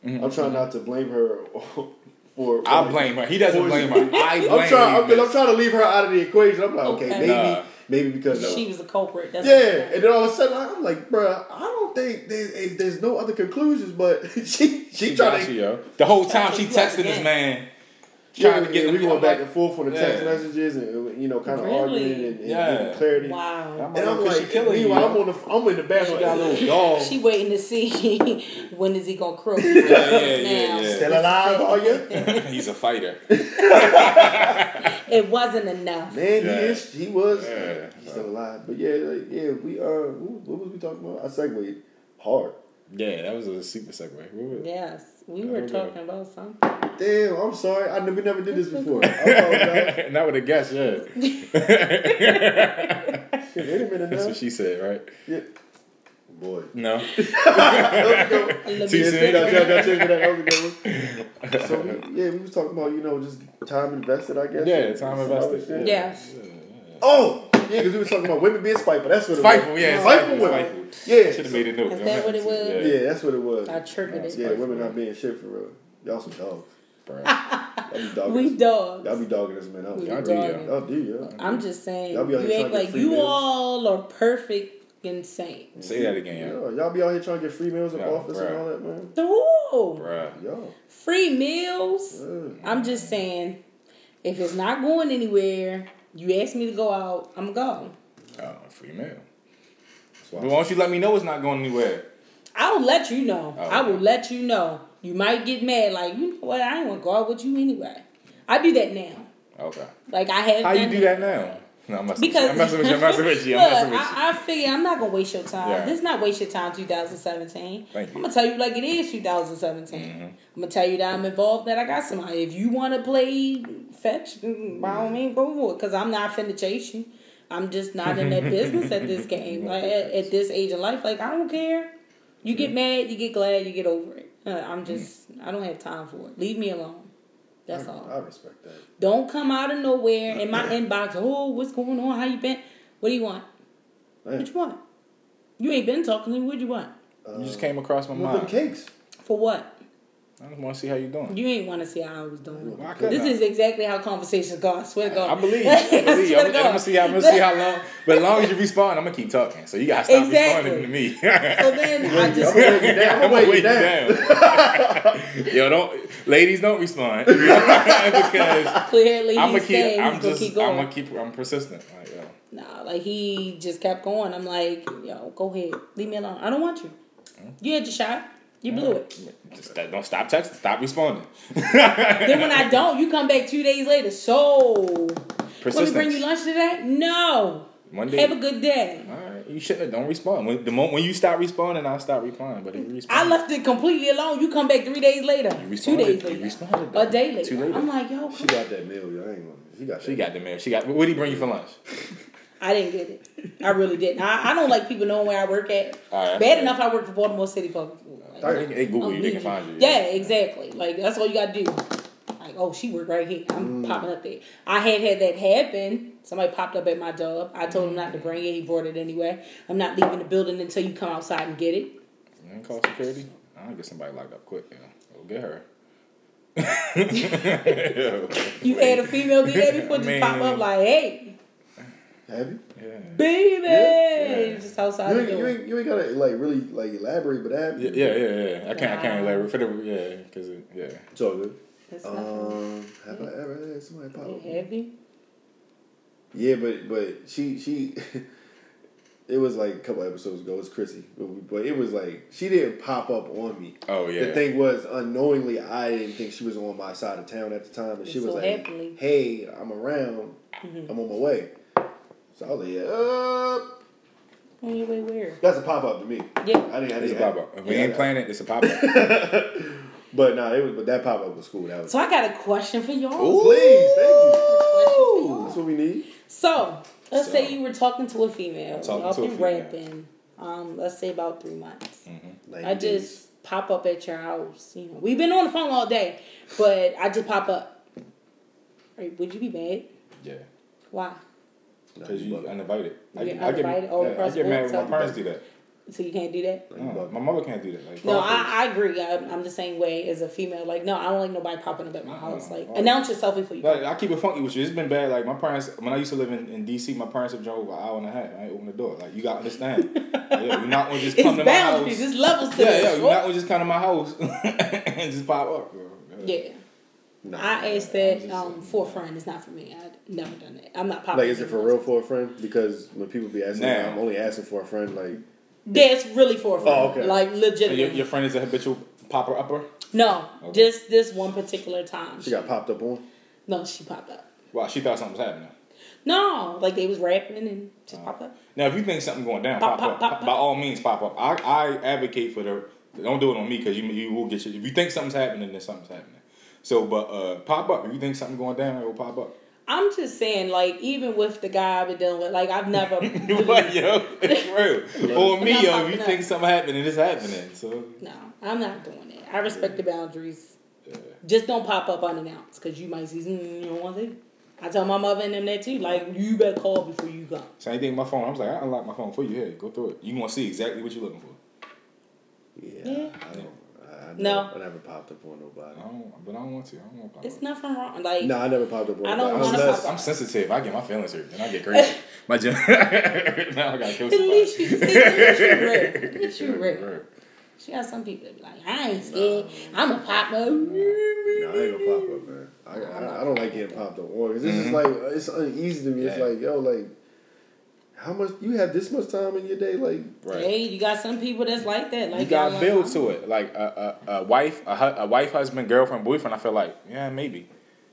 Mm-hmm. I'm trying not to blame her for. for I like, blame her. He doesn't blame her. I blame I'm trying. I'm, I'm trying to leave her out of the equation. I'm like, okay, Okay. maybe, Nah. maybe because She was a culprit. That's yeah, and then all of a sudden I'm like, bruh, I don't think there's, there's no other conclusions, but she she, She trying to you, yo. The whole time That's she what you texted this again. Man, Yeah, trying to get yeah, we going back like, and forth on the text Yeah. messages and you know kind of Really? arguing and, and Yeah. getting clarity. Wow. I'm And I'm Could she like, kill meanwhile, you I'm on the I'm in the bathroom. She got a little dog. She waiting to see when is he gonna croak. yeah, yeah, yeah. Still alive, are you? He's a fighter. It wasn't enough. Man, he Yeah. is. He was. Yeah. He's still alive. But yeah, like, yeah, we uh, what what was we talking about? I segued hard. Yeah, that was a super segue. What was it? Yes, we were Okay. talking about something. Damn, I'm sorry. I never, we never did this before. I apologize. Not with a guess, yeah. Shit, wait a minute That's what she said, right? Yeah. Boy. No. Too soon. Yeah. So we, yeah, we was talking about you know just time invested, I guess. Yeah, time Some other invested. shit. Yes. Oh! oh, yeah, because we were talking about women being spiteful. That's what it Spiteful, was. yeah. spiteful Spiteful, women. spiteful. Yeah, Should have made a note. Is that what it was? Yeah. yeah, that's what it was. I triggered it. Yeah, women not being shit for real. Y'all some dogs. Y'all be dogging. We us- dogs. Y'all be dogging us, man. Out. We Y'all Y'all, do, dogging. yo. yeah. I'm just saying, Y'all be out you here act trying to like get free you meals. all are perfect insane. Say that again, Yeah, y'all be out here trying to get free meals in No, office bruh. and all that, man. Ooh, Bruh. Y'all. free meals. Yeah. I'm just saying, if it's not going anywhere, you ask me to go out, oh, I'm going. Oh, free mail. That's why But why don't you let me know it's not going anywhere? I'll let you know. Oh, I will okay. let you know. You might get mad, like you know what? I ain't want to go out with you anyway. I do that now. Okay. Like I have. How you done do that now? No, I'm messing Because with you. I'm messing with you. I'm messing with you. I'm messing with you. I, I figure I'm not gonna waste your time. Yeah. This is not waste your time. 2017. Thank you. I'm gonna tell you like it is 2017. Mm-hmm. I'm gonna tell you that I'm involved. That I got somebody. If you want to play fetch, by all means, go for it. Cause I'm not finna chase you. I'm just not in that business at this game. Like at, at this age of life, like I don't care. You get mad, you get glad, you get over it. Uh, I'm just, I don't have time for it. Leave me alone. That's all. I respect that. Don't come out of nowhere in my inbox. Oh, what's going on? How you been? What do you want? Man. What you want? You ain't been talking to me. What do you want? You just came across my With them mind. cakes. For what? I just want to see how you're doing. You ain't want to see how I was doing. Why couldn't This I? is exactly how conversations go. I swear to God. I believe. I believe. I'm, swear to I'm gonna see. how I'm gonna see how long. But as long as you respond, I'm gonna keep talking. So you gotta stop Exactly. responding to me. So then I just gonna wait you down. I'm I'm gonna gonna wait wait you you down. down. Yo, don't ladies don't respond because clearly I'm he gonna keep. I'm he's gonna just. keep I'm going. gonna keep. I'm persistent. Like, yo. Nah, like he just kept going. I'm like, yo, go ahead, leave me alone. I don't want you. Mm-hmm. You had your shot. You blew it. Just don't stop texting. Stop responding. then when I don't, you come back two days later. So, let me bring you lunch today. No. Monday. Have a good day. All right, you shouldn't. Don't respond. When the moment when you stop responding, I'll stop replying. But if you respond, I left it completely alone. You come back three days later. You Two responded. days You later. responded, though. A day later. Two later. I'm like, yo, She got that meal, yo. I ain't gonna. She got. She that. got the mail. She got. What did he bring you for lunch? I didn't get it. I really didn't. I, I don't like people knowing where I work at. All right, Bad that's enough I work for Baltimore City Public Schools. They, they Google you. They can find you. Yeah, exactly. Like that's all you gotta do. Like, oh, she work right here. I'm Mm. popping up there. I had had that happen. Somebody popped up at my job. I told him not to bring it. He brought it anyway. I'm not leaving the building until you come outside and get it. You call security. I'll get somebody locked up quick. Yeah, go get her. You had a female do that before, I just pop up like, hey, Have you? Yeah. baby, Yeah. just outside You the ain't, you ain't, you ain't gotta like really like elaborate, but have Yeah, you? yeah, yeah, yeah. I can't, I can't Wow. elaborate for the yeah, because yeah. It's all good. It's. Um, have I ever had somebody pop up? Have you? Yeah, but but she she. It was like a couple episodes ago. It was Chrissy, but, but it was like she didn't pop up on me. Oh yeah. The thing was, unknowingly, I didn't think she was on my side of town at the time, and she So was like, happily. Mm-hmm. "Hey, I'm around. I'm on my way." So I was like, "Yeah, uh, On your way where? that's a pop up to me." Yeah. I didn't. I It's a pop up. If we yeah, ain't playing it, it's a pop up. But no, it was. But that pop up was cool. That was. So I got a question for y'all. Oh please, thank you. Question That's what we need. So let's So- say you were talking to a female. Talking Y'all to a been female. rapping. Um, let's say about three months. Like, I just pop up at your house. You know, we've been on the phone all day, but I just pop up. Would you be mad? Yeah. Why? Because you uninvited. I, get- I get. Oh, yeah, I get mad when my parents do that. So you can't do that. No, my mother can't do that. Like, No, I, I agree. I'm, I'm the same way as a female. Like, no, I don't like nobody popping up at my house. Like, announce yourself before you. Like. I keep it funky with you. It's been bad. Like my parents, when I used to live in, in DC, my parents have drove an hour and a half. I ain't open the door. Like you gotta understand. yeah, you're not gonna just come It's to my house. boundaries. It's levels to Yeah, this. yeah, you're not gonna just come to my house and just pop up. Bro. Yeah. Nah, I asked that just um, for a friend. It's not for me. I've never done that. I'm not popping. Like, is it for real for a friend? Because when people be asking, Nah. I'm only asking for a friend. Like, Yeah, it's really for a friend. Oh, okay. Like And legit. Your, your friend is a habitual popper upper. no, Okay. just this one particular time. she got popped up on. no, she popped up. Wow, she thought something was happening. No, like they was rapping and just popped up. Now, if you think something going down, Pop, pop, pop, up. pop, Pop- pop. By all means, pop up. I, I advocate for the. Don't do it on me because you you will get your. If you think something's happening, then something's happening. So, but uh, pop up. If you think something going down, it will pop up. I'm just saying, like, even with the guy I've been dealing with, like, I've never. what, yo? It's real. or me, I'm yo. If you up. think something happening, it's happening. So, no, I'm not doing it. I respect the boundaries. Just don't pop up unannounced because you might see something you don't want to. I tell my mother and them that too. Like, you better call before you go. same thing with my phone. I was like, I unlocked my phone for you. Hey, go through it. You gonna see exactly what you're looking for. Yeah, Yeah. I don't. I, I No. never, I never popped up on nobody. I don't, but I don't want to. I don't want to It's nothing wrong. Like, No, I never popped up on I don't nobody. wanna Unless, pop I'm sensitive. I get my feelings hurt. Then I get crazy. my gen- now I gotta kill at somebody. least you, at least you real. At least you Right, real. She got some people that be like, I ain't scared. I'm a pop up. no, I ain't gonna pop up, man. I, I, I don't like getting popped up on because it's just mm-hmm. like it's uneasy to me. It's like yo, like how much you have this much time in your day? Like Right. Hey, you got some people that's like that. Like you got y'all to build like, to it. Like a, a, a wife, a, hu- a wife, husband, girlfriend, boyfriend. I feel like, yeah, maybe.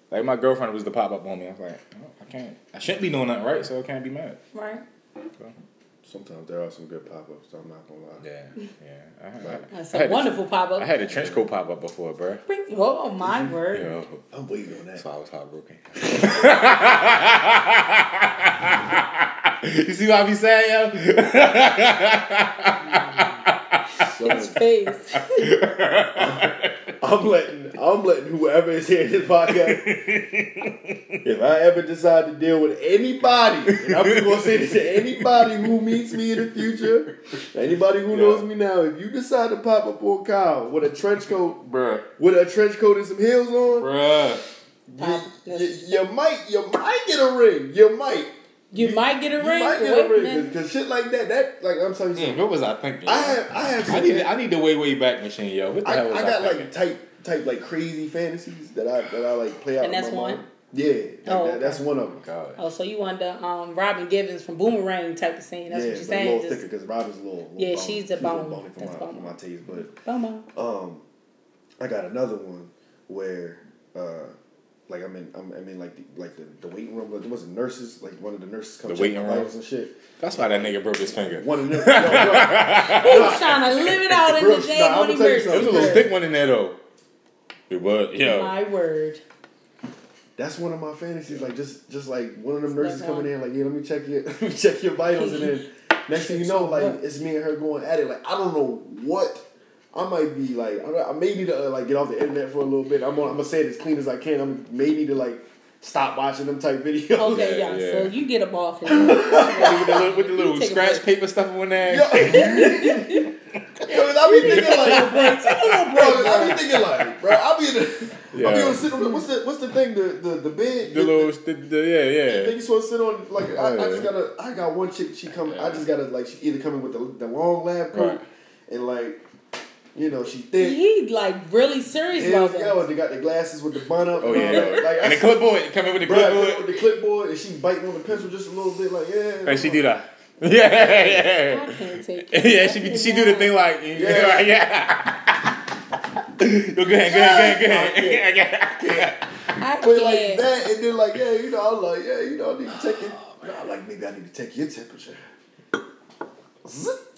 Like my girlfriend was to pop up on me. I was like, oh, I can't. I shouldn't be doing nothing right, so I can't be mad. Right. So, sometimes there are some good pop ups. I'm not gonna lie. yeah, yeah. I, I, That's I a had wonderful pop A, up. I had a trench coat pop up before, bro. Oh, my mm-hmm. word. Yo, I'm waiting on that. so I was heartbroken. you see what I be saying, yo? His face. I'm letting I'm letting whoever is hearing this podcast. if I ever decide to deal with anybody, and I'm just gonna say this to anybody who meets me in the future, anybody who knows me now, if you decide to pop up on Kyle with a trench coat, Bruh, with a trench coat and some heels on, bruh. Pop- you, you might you might get a ring. You might. You might get a ring. You ring. might get a ring because shit like that. That like I'm telling you Mm, something. what was I thinking? I have I have I some need I need the way way back machine, yo. What the I, hell was I I, got thinking? like type type like crazy fantasies that I that I like play out. And in that's my one? mind. Yeah, like Oh, that, that's one of them. God. Oh, so you want the um, Robin Givens from Boomerang type of scene? That's yeah, what you're but a saying. little Just thicker because Robin's a little. little Yeah, bone. she's a little bone. bony for That's my, bone. for my taste, but Bomo. um, I got another one where uh. Like I'm in, I'm, I'm in like the like the, the waiting room. Like there wasn't nurses. Like one of the nurses come The check waiting my room? vitals and shit. That's why that nigga broke his finger. One of them. no, bro, He was trying to live it out in Bro, the nah, day when he tell you. There was a little thick one in there though. It was, yo. My word. That's one of my fantasies. Like just just like one of them That's nurses coming one. in, like yeah, let me check your let me check your vitals, and then next thing you know, like it's me and her going at it. Like I don't know what. I might be like I I may need to uh, like get off the internet for a little bit. I'm, gonna- I'm gonna say it as clean as I can. I'm may need to like stop watching them type videos. Okay, Yeah, yeah, yeah. So you get him off his. with the little, with the little scratch paper stuff on there. Yo, Yo, I be thinking like, bro, I be thinking like, bro, I be in the, I be Yeah. on sit on what's the what's the thing the the, the bed The little, the, the, yeah, Then yeah. you supposed to sit on like I, I just gotta I got one chick she come I just gotta like she either coming with the, the long lab coat Right. and like you know she thick He like really serious Hell, about yo, that. they got the glasses with the bun up. Oh and yeah, like and I the clipboard, come in with the Bruh, clipboard. with the clipboard and she biting on the pencil just a little bit like yeah. And she do that. Yeah, yeah, I can't take yeah. it. Yeah, she be- she do the thing like yeah, Yeah. yeah. Go go ahead, go ahead, go ahead, go ahead. I But like can't. that and then like yeah you know I'm like yeah you know I need to take it. Nah, like maybe I need to take your temperature. Zip.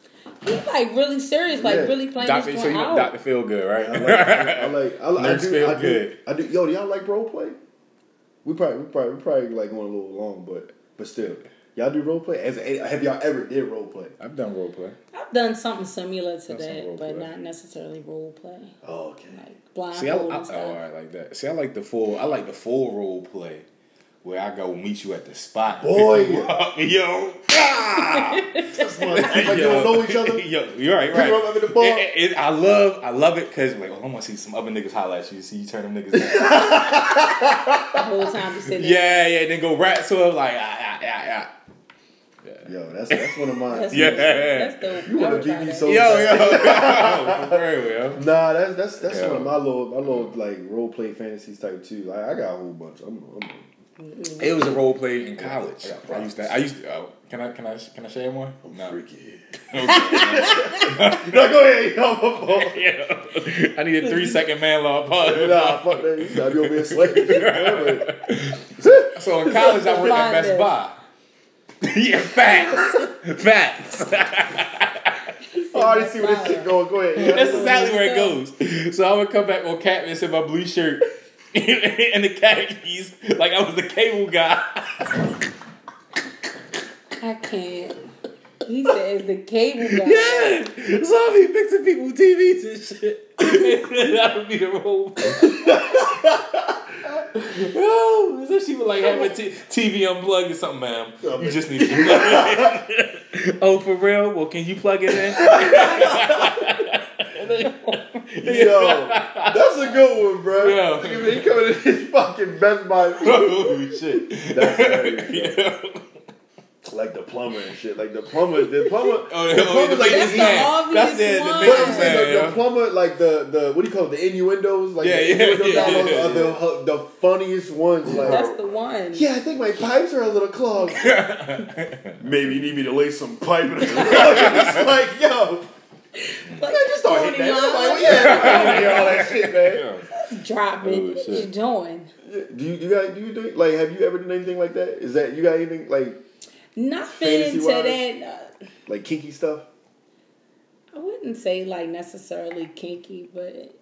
He's like really serious, like Yeah. really playing Doctor, this so you joint know, out. Doctor feel good, right? I like, I like, I, like, I Nerds do, feel I do, good. I do. Yo, do y'all like role play? We probably, we probably, we probably like going a little long, but, but still, y'all do role play. As a, have y'all ever did role play? I've done role play. I've done something similar to Done some role that, but play. not necessarily role play. Oh, okay. Like See, I, I, oh, and stuff. Oh, all right, like that. See, I like the full. I like the full role play, where I go meet you at the spot. Boy. pick up, yo. Ah! That's one. Like you don't know each other. Yo, you're right, right. up at the bar. It- it- I love, I love it because like, oh, I want to see some other niggas holler at you. See you turn them niggas down. The whole time you sitting yeah, yeah. Then go rap to him like, ah, ah, ah, ah. Yo, that's that's one of mine. That's Yeah. That's dope. You wanna beat me so Yo, yo, for real, yo. Nah, that's that's that's Yeah. one of my little my little like role play fantasies type too. Like I got a whole bunch. I'm, I'm It was a role play in college. I I used to. I used to. Oh, can I? Can I? Can I share one? No. freaky. Okay. No, go ahead. Yo, my fault. Yeah. I need a three second man law pause. Nah, fuck that. You gotta be over here slaying. So in college, I worked at Find Best it. Buy. yeah, facts. facts. Oh, I already see where this shit going. Go ahead. That's exactly where it goes. So I would come back on Catmas in my blue shirt and the khakis, like I was the cable guy. I can't. He says the cable guy. Yeah, so I be fixing people TVs and shit. that would be the role. Oh, Yo, so she would like have a t- TV unplugged or something, ma'am. You just need to plug it in. oh, for real? Well, can you plug it in? Yo, that's a good one, bro. Yeah. Look at me, He coming in his fucking Best Buy. oh shit! That's hilarious. Yeah. Like the plumber and shit. Like the plumber, the plumber. Oh, the the, oh, the like biggest the, the man. obvious That's the, the one. But biggest man. the, the plumber, like the the what do you call it? The innuendos, like Yeah, the yeah, innuendo yeah, dialogues yeah, the the funniest ones. Like, That's the one. yeah, I think my pipes are a little clogged. Maybe you need me to lay some pipe in it. it's like, yo, Like, I just start Tony hitting that. I'm like, yeah, I all that shit, man. Yeah. Drop it. Oh, what you doing? Do you, you got do you do like have you ever done anything like that? Is that you got anything like Nothing to that. Uh, like kinky stuff? I wouldn't say like necessarily kinky, but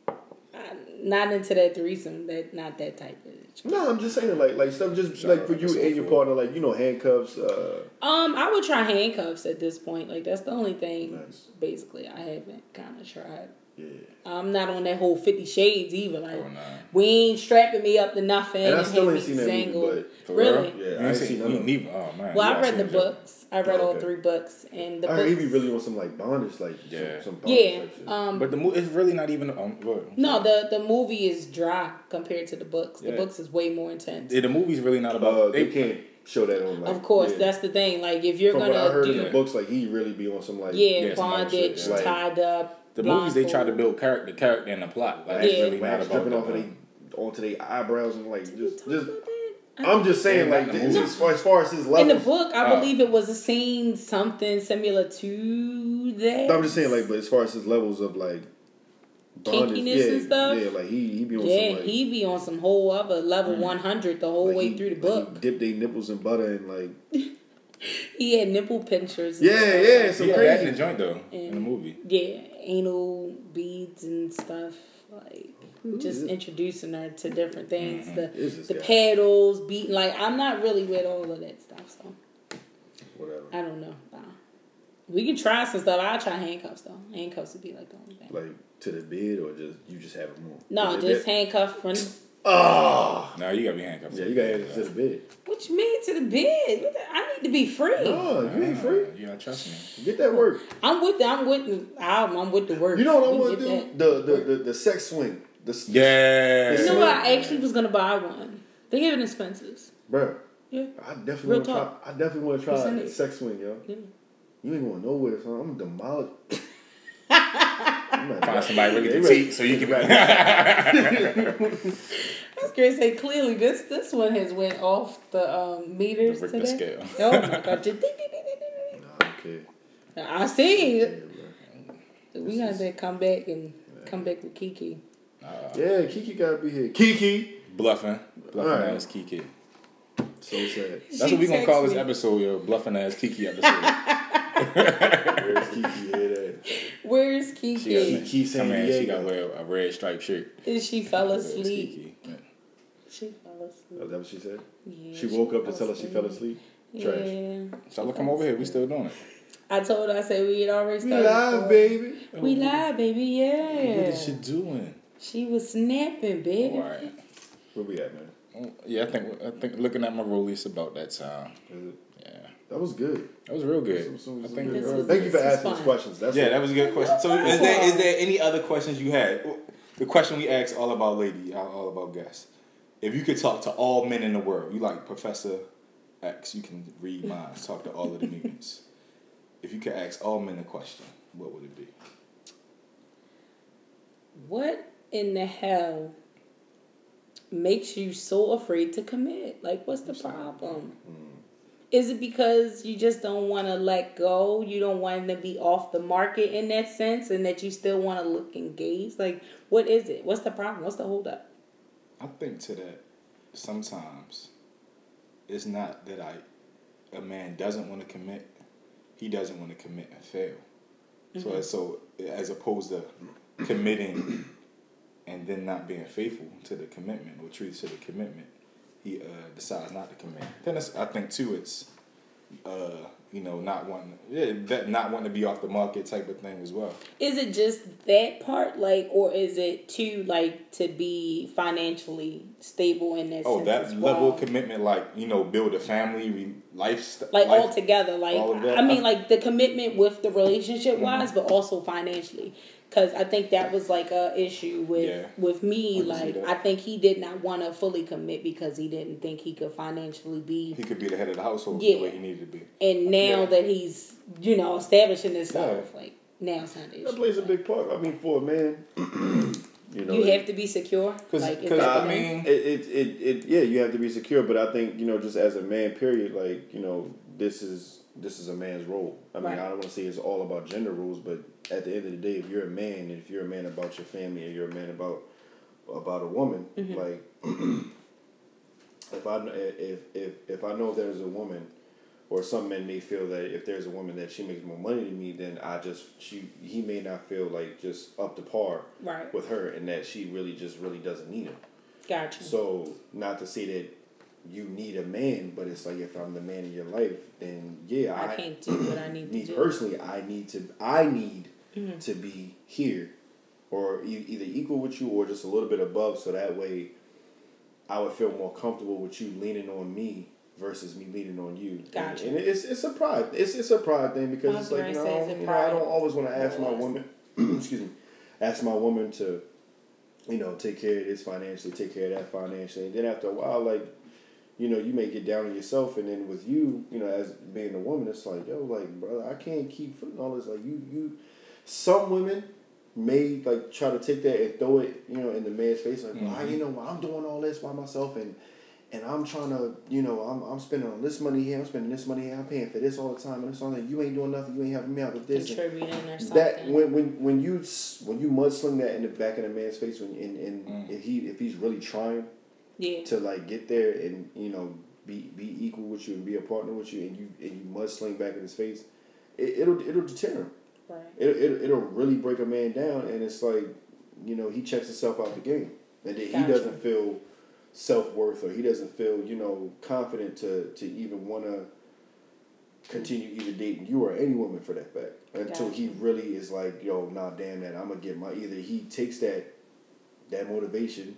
I'm not into that threesome. That not that type of. No, I'm just saying like like stuff just Shout like for you myself, and your yeah. partner, like you know handcuffs. Uh, Um, I would try handcuffs at this point. Like that's the only thing. Nice. Basically, I haven't kind of tried. yeah, I'm not on that whole Fifty Shades either. Like Oh, we ain't strapping me up to nothing. and I and still have ain't seen that single. movie, For Really? real? Yeah, You I ain't ain't seen seen none of neither. Oh man. Well, you I gotta read the books. I read all three books, and the but I books. heard he be really on some like bondage, like Yeah. some, some bondage yeah. Um, But the movie it's really not even. Um, what? no, the the movie is dry compared to the books. The books is way more intense. Yeah, the movie's really not about. uh, they they, can't show that on. Like, of course, yeah. that's the thing. Like if you're from what I gonna heard do, in the books. Like he really be on some like yeah, Yeah, bondage, shit, yeah. Like, tied up. the movies they try to build character, character, and the plot. Like wax, it's Yeah. really not wax about dripping off of that. they onto their eyebrows and like just just. About that. I'm just saying, Yeah, like in the this- as, far, as far as his levels. In the book, I Oh. believe it was a scene something similar to that. I'm just saying, like, but as far as his levels of like bondage, Kinkiness yeah, and stuff? yeah, like he he be on yeah, some like he be on some whole other level mm. 100 the whole like, way he- through the book. He dip their nipples in butter and like He had nipple pinchers. yeah, stuff. yeah, some Yeah, that in the crazy. joint though in the movie. Yeah, anal beads and stuff. Like just introducing her to different things. The the guy? pedals, beating. Like I'm not really with all of that stuff, so Whatever. I don't know. Nah. We can try some stuff. I'll try handcuffs though. Handcuffs would be like the only thing. Like to the bed or just you just have them on. no, Is just that- handcuff from. Oh, ah! No, you gotta be handcuffed. yeah, you got to to the bed. What you mean to the bed? What the- I need to be free. No, you ain't free. You gotta trust me. Get that work. I'm with the, I'm with the, I'm, I'm with the work. You know what I We want to do? that. The, the the the sex swing. The s- Yeah. You know what? I actually was gonna buy one. They give it in Spencer's. Bruh, Yeah. I definitely want to try. I definitely want to try Percentage. a sex swing, yo. Yeah. You ain't going nowhere, son. I'm demolish. Find somebody really They ready- petite so you can. I was gonna say clearly this this one has went off the um, meters The today. scale. Oh my god! Just ding, ding, ding, ding, ding, Nah, okay. I see. Yeah, it. bro. We gotta say come back and come back with Kiki. Uh, yeah, Kiki gotta be here. Kiki. Bluffing. Bluffing Alright. ass Kiki. So sad. That's She what we gonna call this episode, yo. Bluffing ass Kiki episode. Where's Kiki? Hear that? Where's She got, Kiki? Kiki San come in, she Diego. got wear a red striped shirt. And she fell asleep. Kiki? Yeah. She fell Oh, asleep. is that what she said? Yeah, She woke up to tell us she fell asleep. Trash. Yeah. So look, come over here. We still doing it. I told her I said we had already We started. live, before. baby. We live, baby. Yeah. What is she doing? She was snapping, baby. All right. Where we at, man? Yeah, I think I think looking at my rollies about that time. Yeah, That was good. that was real good. Some- some- I think good- was- Thank you for asking those fun. questions. That's yeah, what- that was a good question. So is there is there any other questions you had? The question we asked all about lady, all all about guests. If you could talk to all men in the world, you like Professor X, you can read minds, talk to all of the mutants. If you could ask all men a question, what would it be? What in the hell makes you so afraid to commit? Like, what's the problem? Mm. Is it because you just don't want to let go? You don't want to be off the market in that sense, and that you still want to look engaged? Like, what is it? What's the problem? What's the holdup? I think to that sometimes it's not that I a man doesn't want to commit, he doesn't want to commit and fail. So mm-hmm. so as opposed to committing and then not being faithful to the commitment or true to the commitment, he uh, decides not to commit. Then I think too it's uh, you know not wanting yeah, that not wanting to be off the market type of thing as well. Is it just that part, like, or is it too like to be financially stable in this. Oh, sense that as level well? of commitment, like you know, build a family, re- lifestyle, like life, all together like all of that. i mean like the commitment with the relationship wise Mm-hmm. but also financially because i think that was like a issue with Yeah. with me I like i think he did not want to fully commit because he didn't think he could financially be he could be the head of the household Yeah. the way he needed to be. and now Yeah. that he's you know establishing himself Yeah. like now it's not an That plays a big part. I mean, for a man, you know, you it- have to be secure 'Cause- like I mean- It, it, it, it, yeah, you have to be secure, but I think you know, just as a man, period, like you know, this is this is a man's role. I mean, Right. I don't want to say it's all about gender roles, but at the end of the day, if you're a man, and if you're a man about your family, and you're a man about about a woman, Mm-hmm. like if I if if if I know there's a woman, or some men may feel that if there's a woman that she makes more money than me, then I just she he may not feel like just up to par Right. with her, and that she really just really doesn't need him. gotcha So not to say that you need a man, but it's like if I'm the man in your life, then yeah, i I, can't do what i need me to do personally, I need to I need Mm-hmm. to be here, or e- either equal with you or just a little bit above, so that way I would feel more comfortable with you leaning on me versus me leaning on you. Gotcha. And, and it's it's a pride. It's it's a pride thing because it's like you know, say, I don't- you know I don't always want to ask my woman. excuse me, ask my woman to you know, take care of this financially, take care of that financially. And then after a while, like, you know, you may get down on yourself and then with you, you know, as being a woman, it's like, yo, like, brother, I can't keep footing all this like you you some women may like try to take that and throw it, you know, in the man's face, like, well, I, mm-hmm. you know, I'm doing all this by myself and and I'm trying to, you know, I'm, I'm spending on this money here, I'm spending this money here, I'm paying for this all the time, and it's all like you ain't doing nothing, you ain't helping me out with this. and- contributing or something that when when when you when you mudsling that in the back of the man's face when and, and Mm. if he if he's really trying yeah to like get there and you know be be equal with you and be a partner with you and you and you mudsling back in his face, it, it'll it'll deter him. right It, it it'll really break a man down and it's like you know he checks himself out the game and then he doesn't feel self worth or he doesn't feel you know confident to to even want to continue either dating you or any woman for that fact. Until he really is like yo nah damn that I'm gonna get my either he takes that that motivation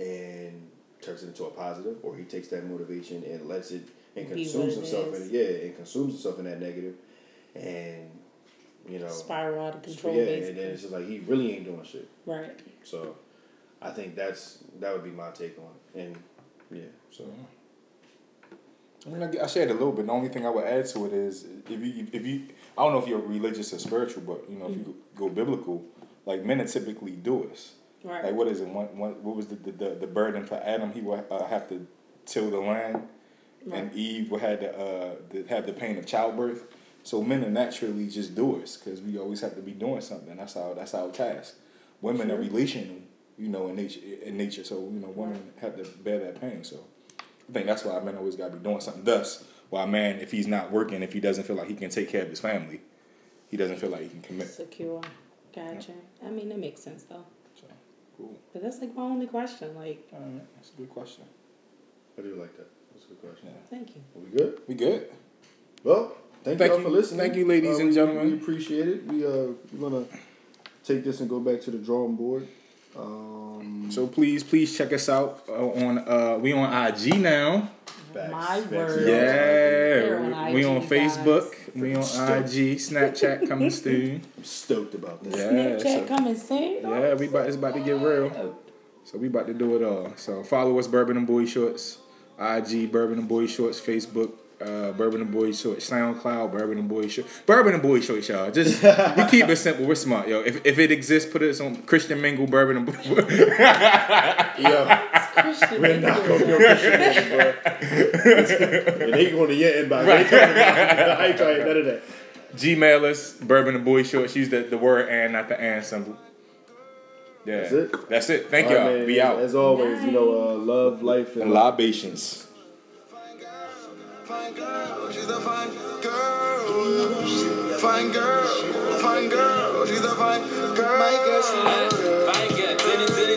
and turns it into a positive or he takes that motivation and lets it and Be consumes it himself is. in yeah and consumes himself in that negative. And you know. Spiral out of control yeah and then it's just like he really ain't doing shit. Right. So I think that's that would be my take on it and yeah so I mean, I shared a little bit. The only thing I would add to it is if you if you I don't know if you're religious or spiritual, but you know if you go biblical, like men are typically doers. right Like what is it? One, one, what was the, the the the burden for Adam? He would uh, have to till the land, and Eve would have to uh, the, have the pain of childbirth. So men are naturally just doers because we always have to be doing something. That's our that's our task. Women are relational, you know, in nature. In nature, so you know, women have to bear that pain. So I think that's why men always got to be doing something. Thus, why a man, if he's not working, if he doesn't feel like he can take care of his family, he doesn't feel like he can commit. secure gotcha i mean that makes sense though So cool. but that's like my only question like All right, that's a good question. I do like that that's a good question Yeah. thank you are we good We good? well thank, Thank y'all for listening thank you, ladies Uh, and we- gentlemen. we appreciate it we uh we're gonna take this and go back to the drawing board Um, So please, please check us out uh, on uh we on IG now. facts, My word. Yeah, we, we on Facebook, guys. we on Stoked. IG, Snapchat coming soon. I'm stoked about that. Yeah, Snapchat so- coming soon. Yeah, we about it's about to get real. So we about to do it all. So follow us, Bourbon and Boy Shorts, IG, Bourbon and Boy Shorts, Facebook, uh, Bourbon and Boy Shorts, SoundCloud, Bourbon and Boy Shorts, Bourbon and Boy Shorts, y'all. Just we keep it simple. We're smart, yo. If, if it exists, put it on Christian Mingle, Bourbon and Boy. Yo, Christian we're not gonna go Christian Mingle, bro. and they going to your inbox. They coming to mine. I ain't trying none of that. Gmail us, Bourbon and Boy Shorts. Use the, the word and, not the and symbol. Yeah, That's it? That's it. Thank All y'all. right, man, Be as, out. As always, you know, uh, love, life, and, and libations. Fine girl, she's a fine girl. Fine girl, fine girl, she's a fine girl. My girl, Fine girl, titty, titty,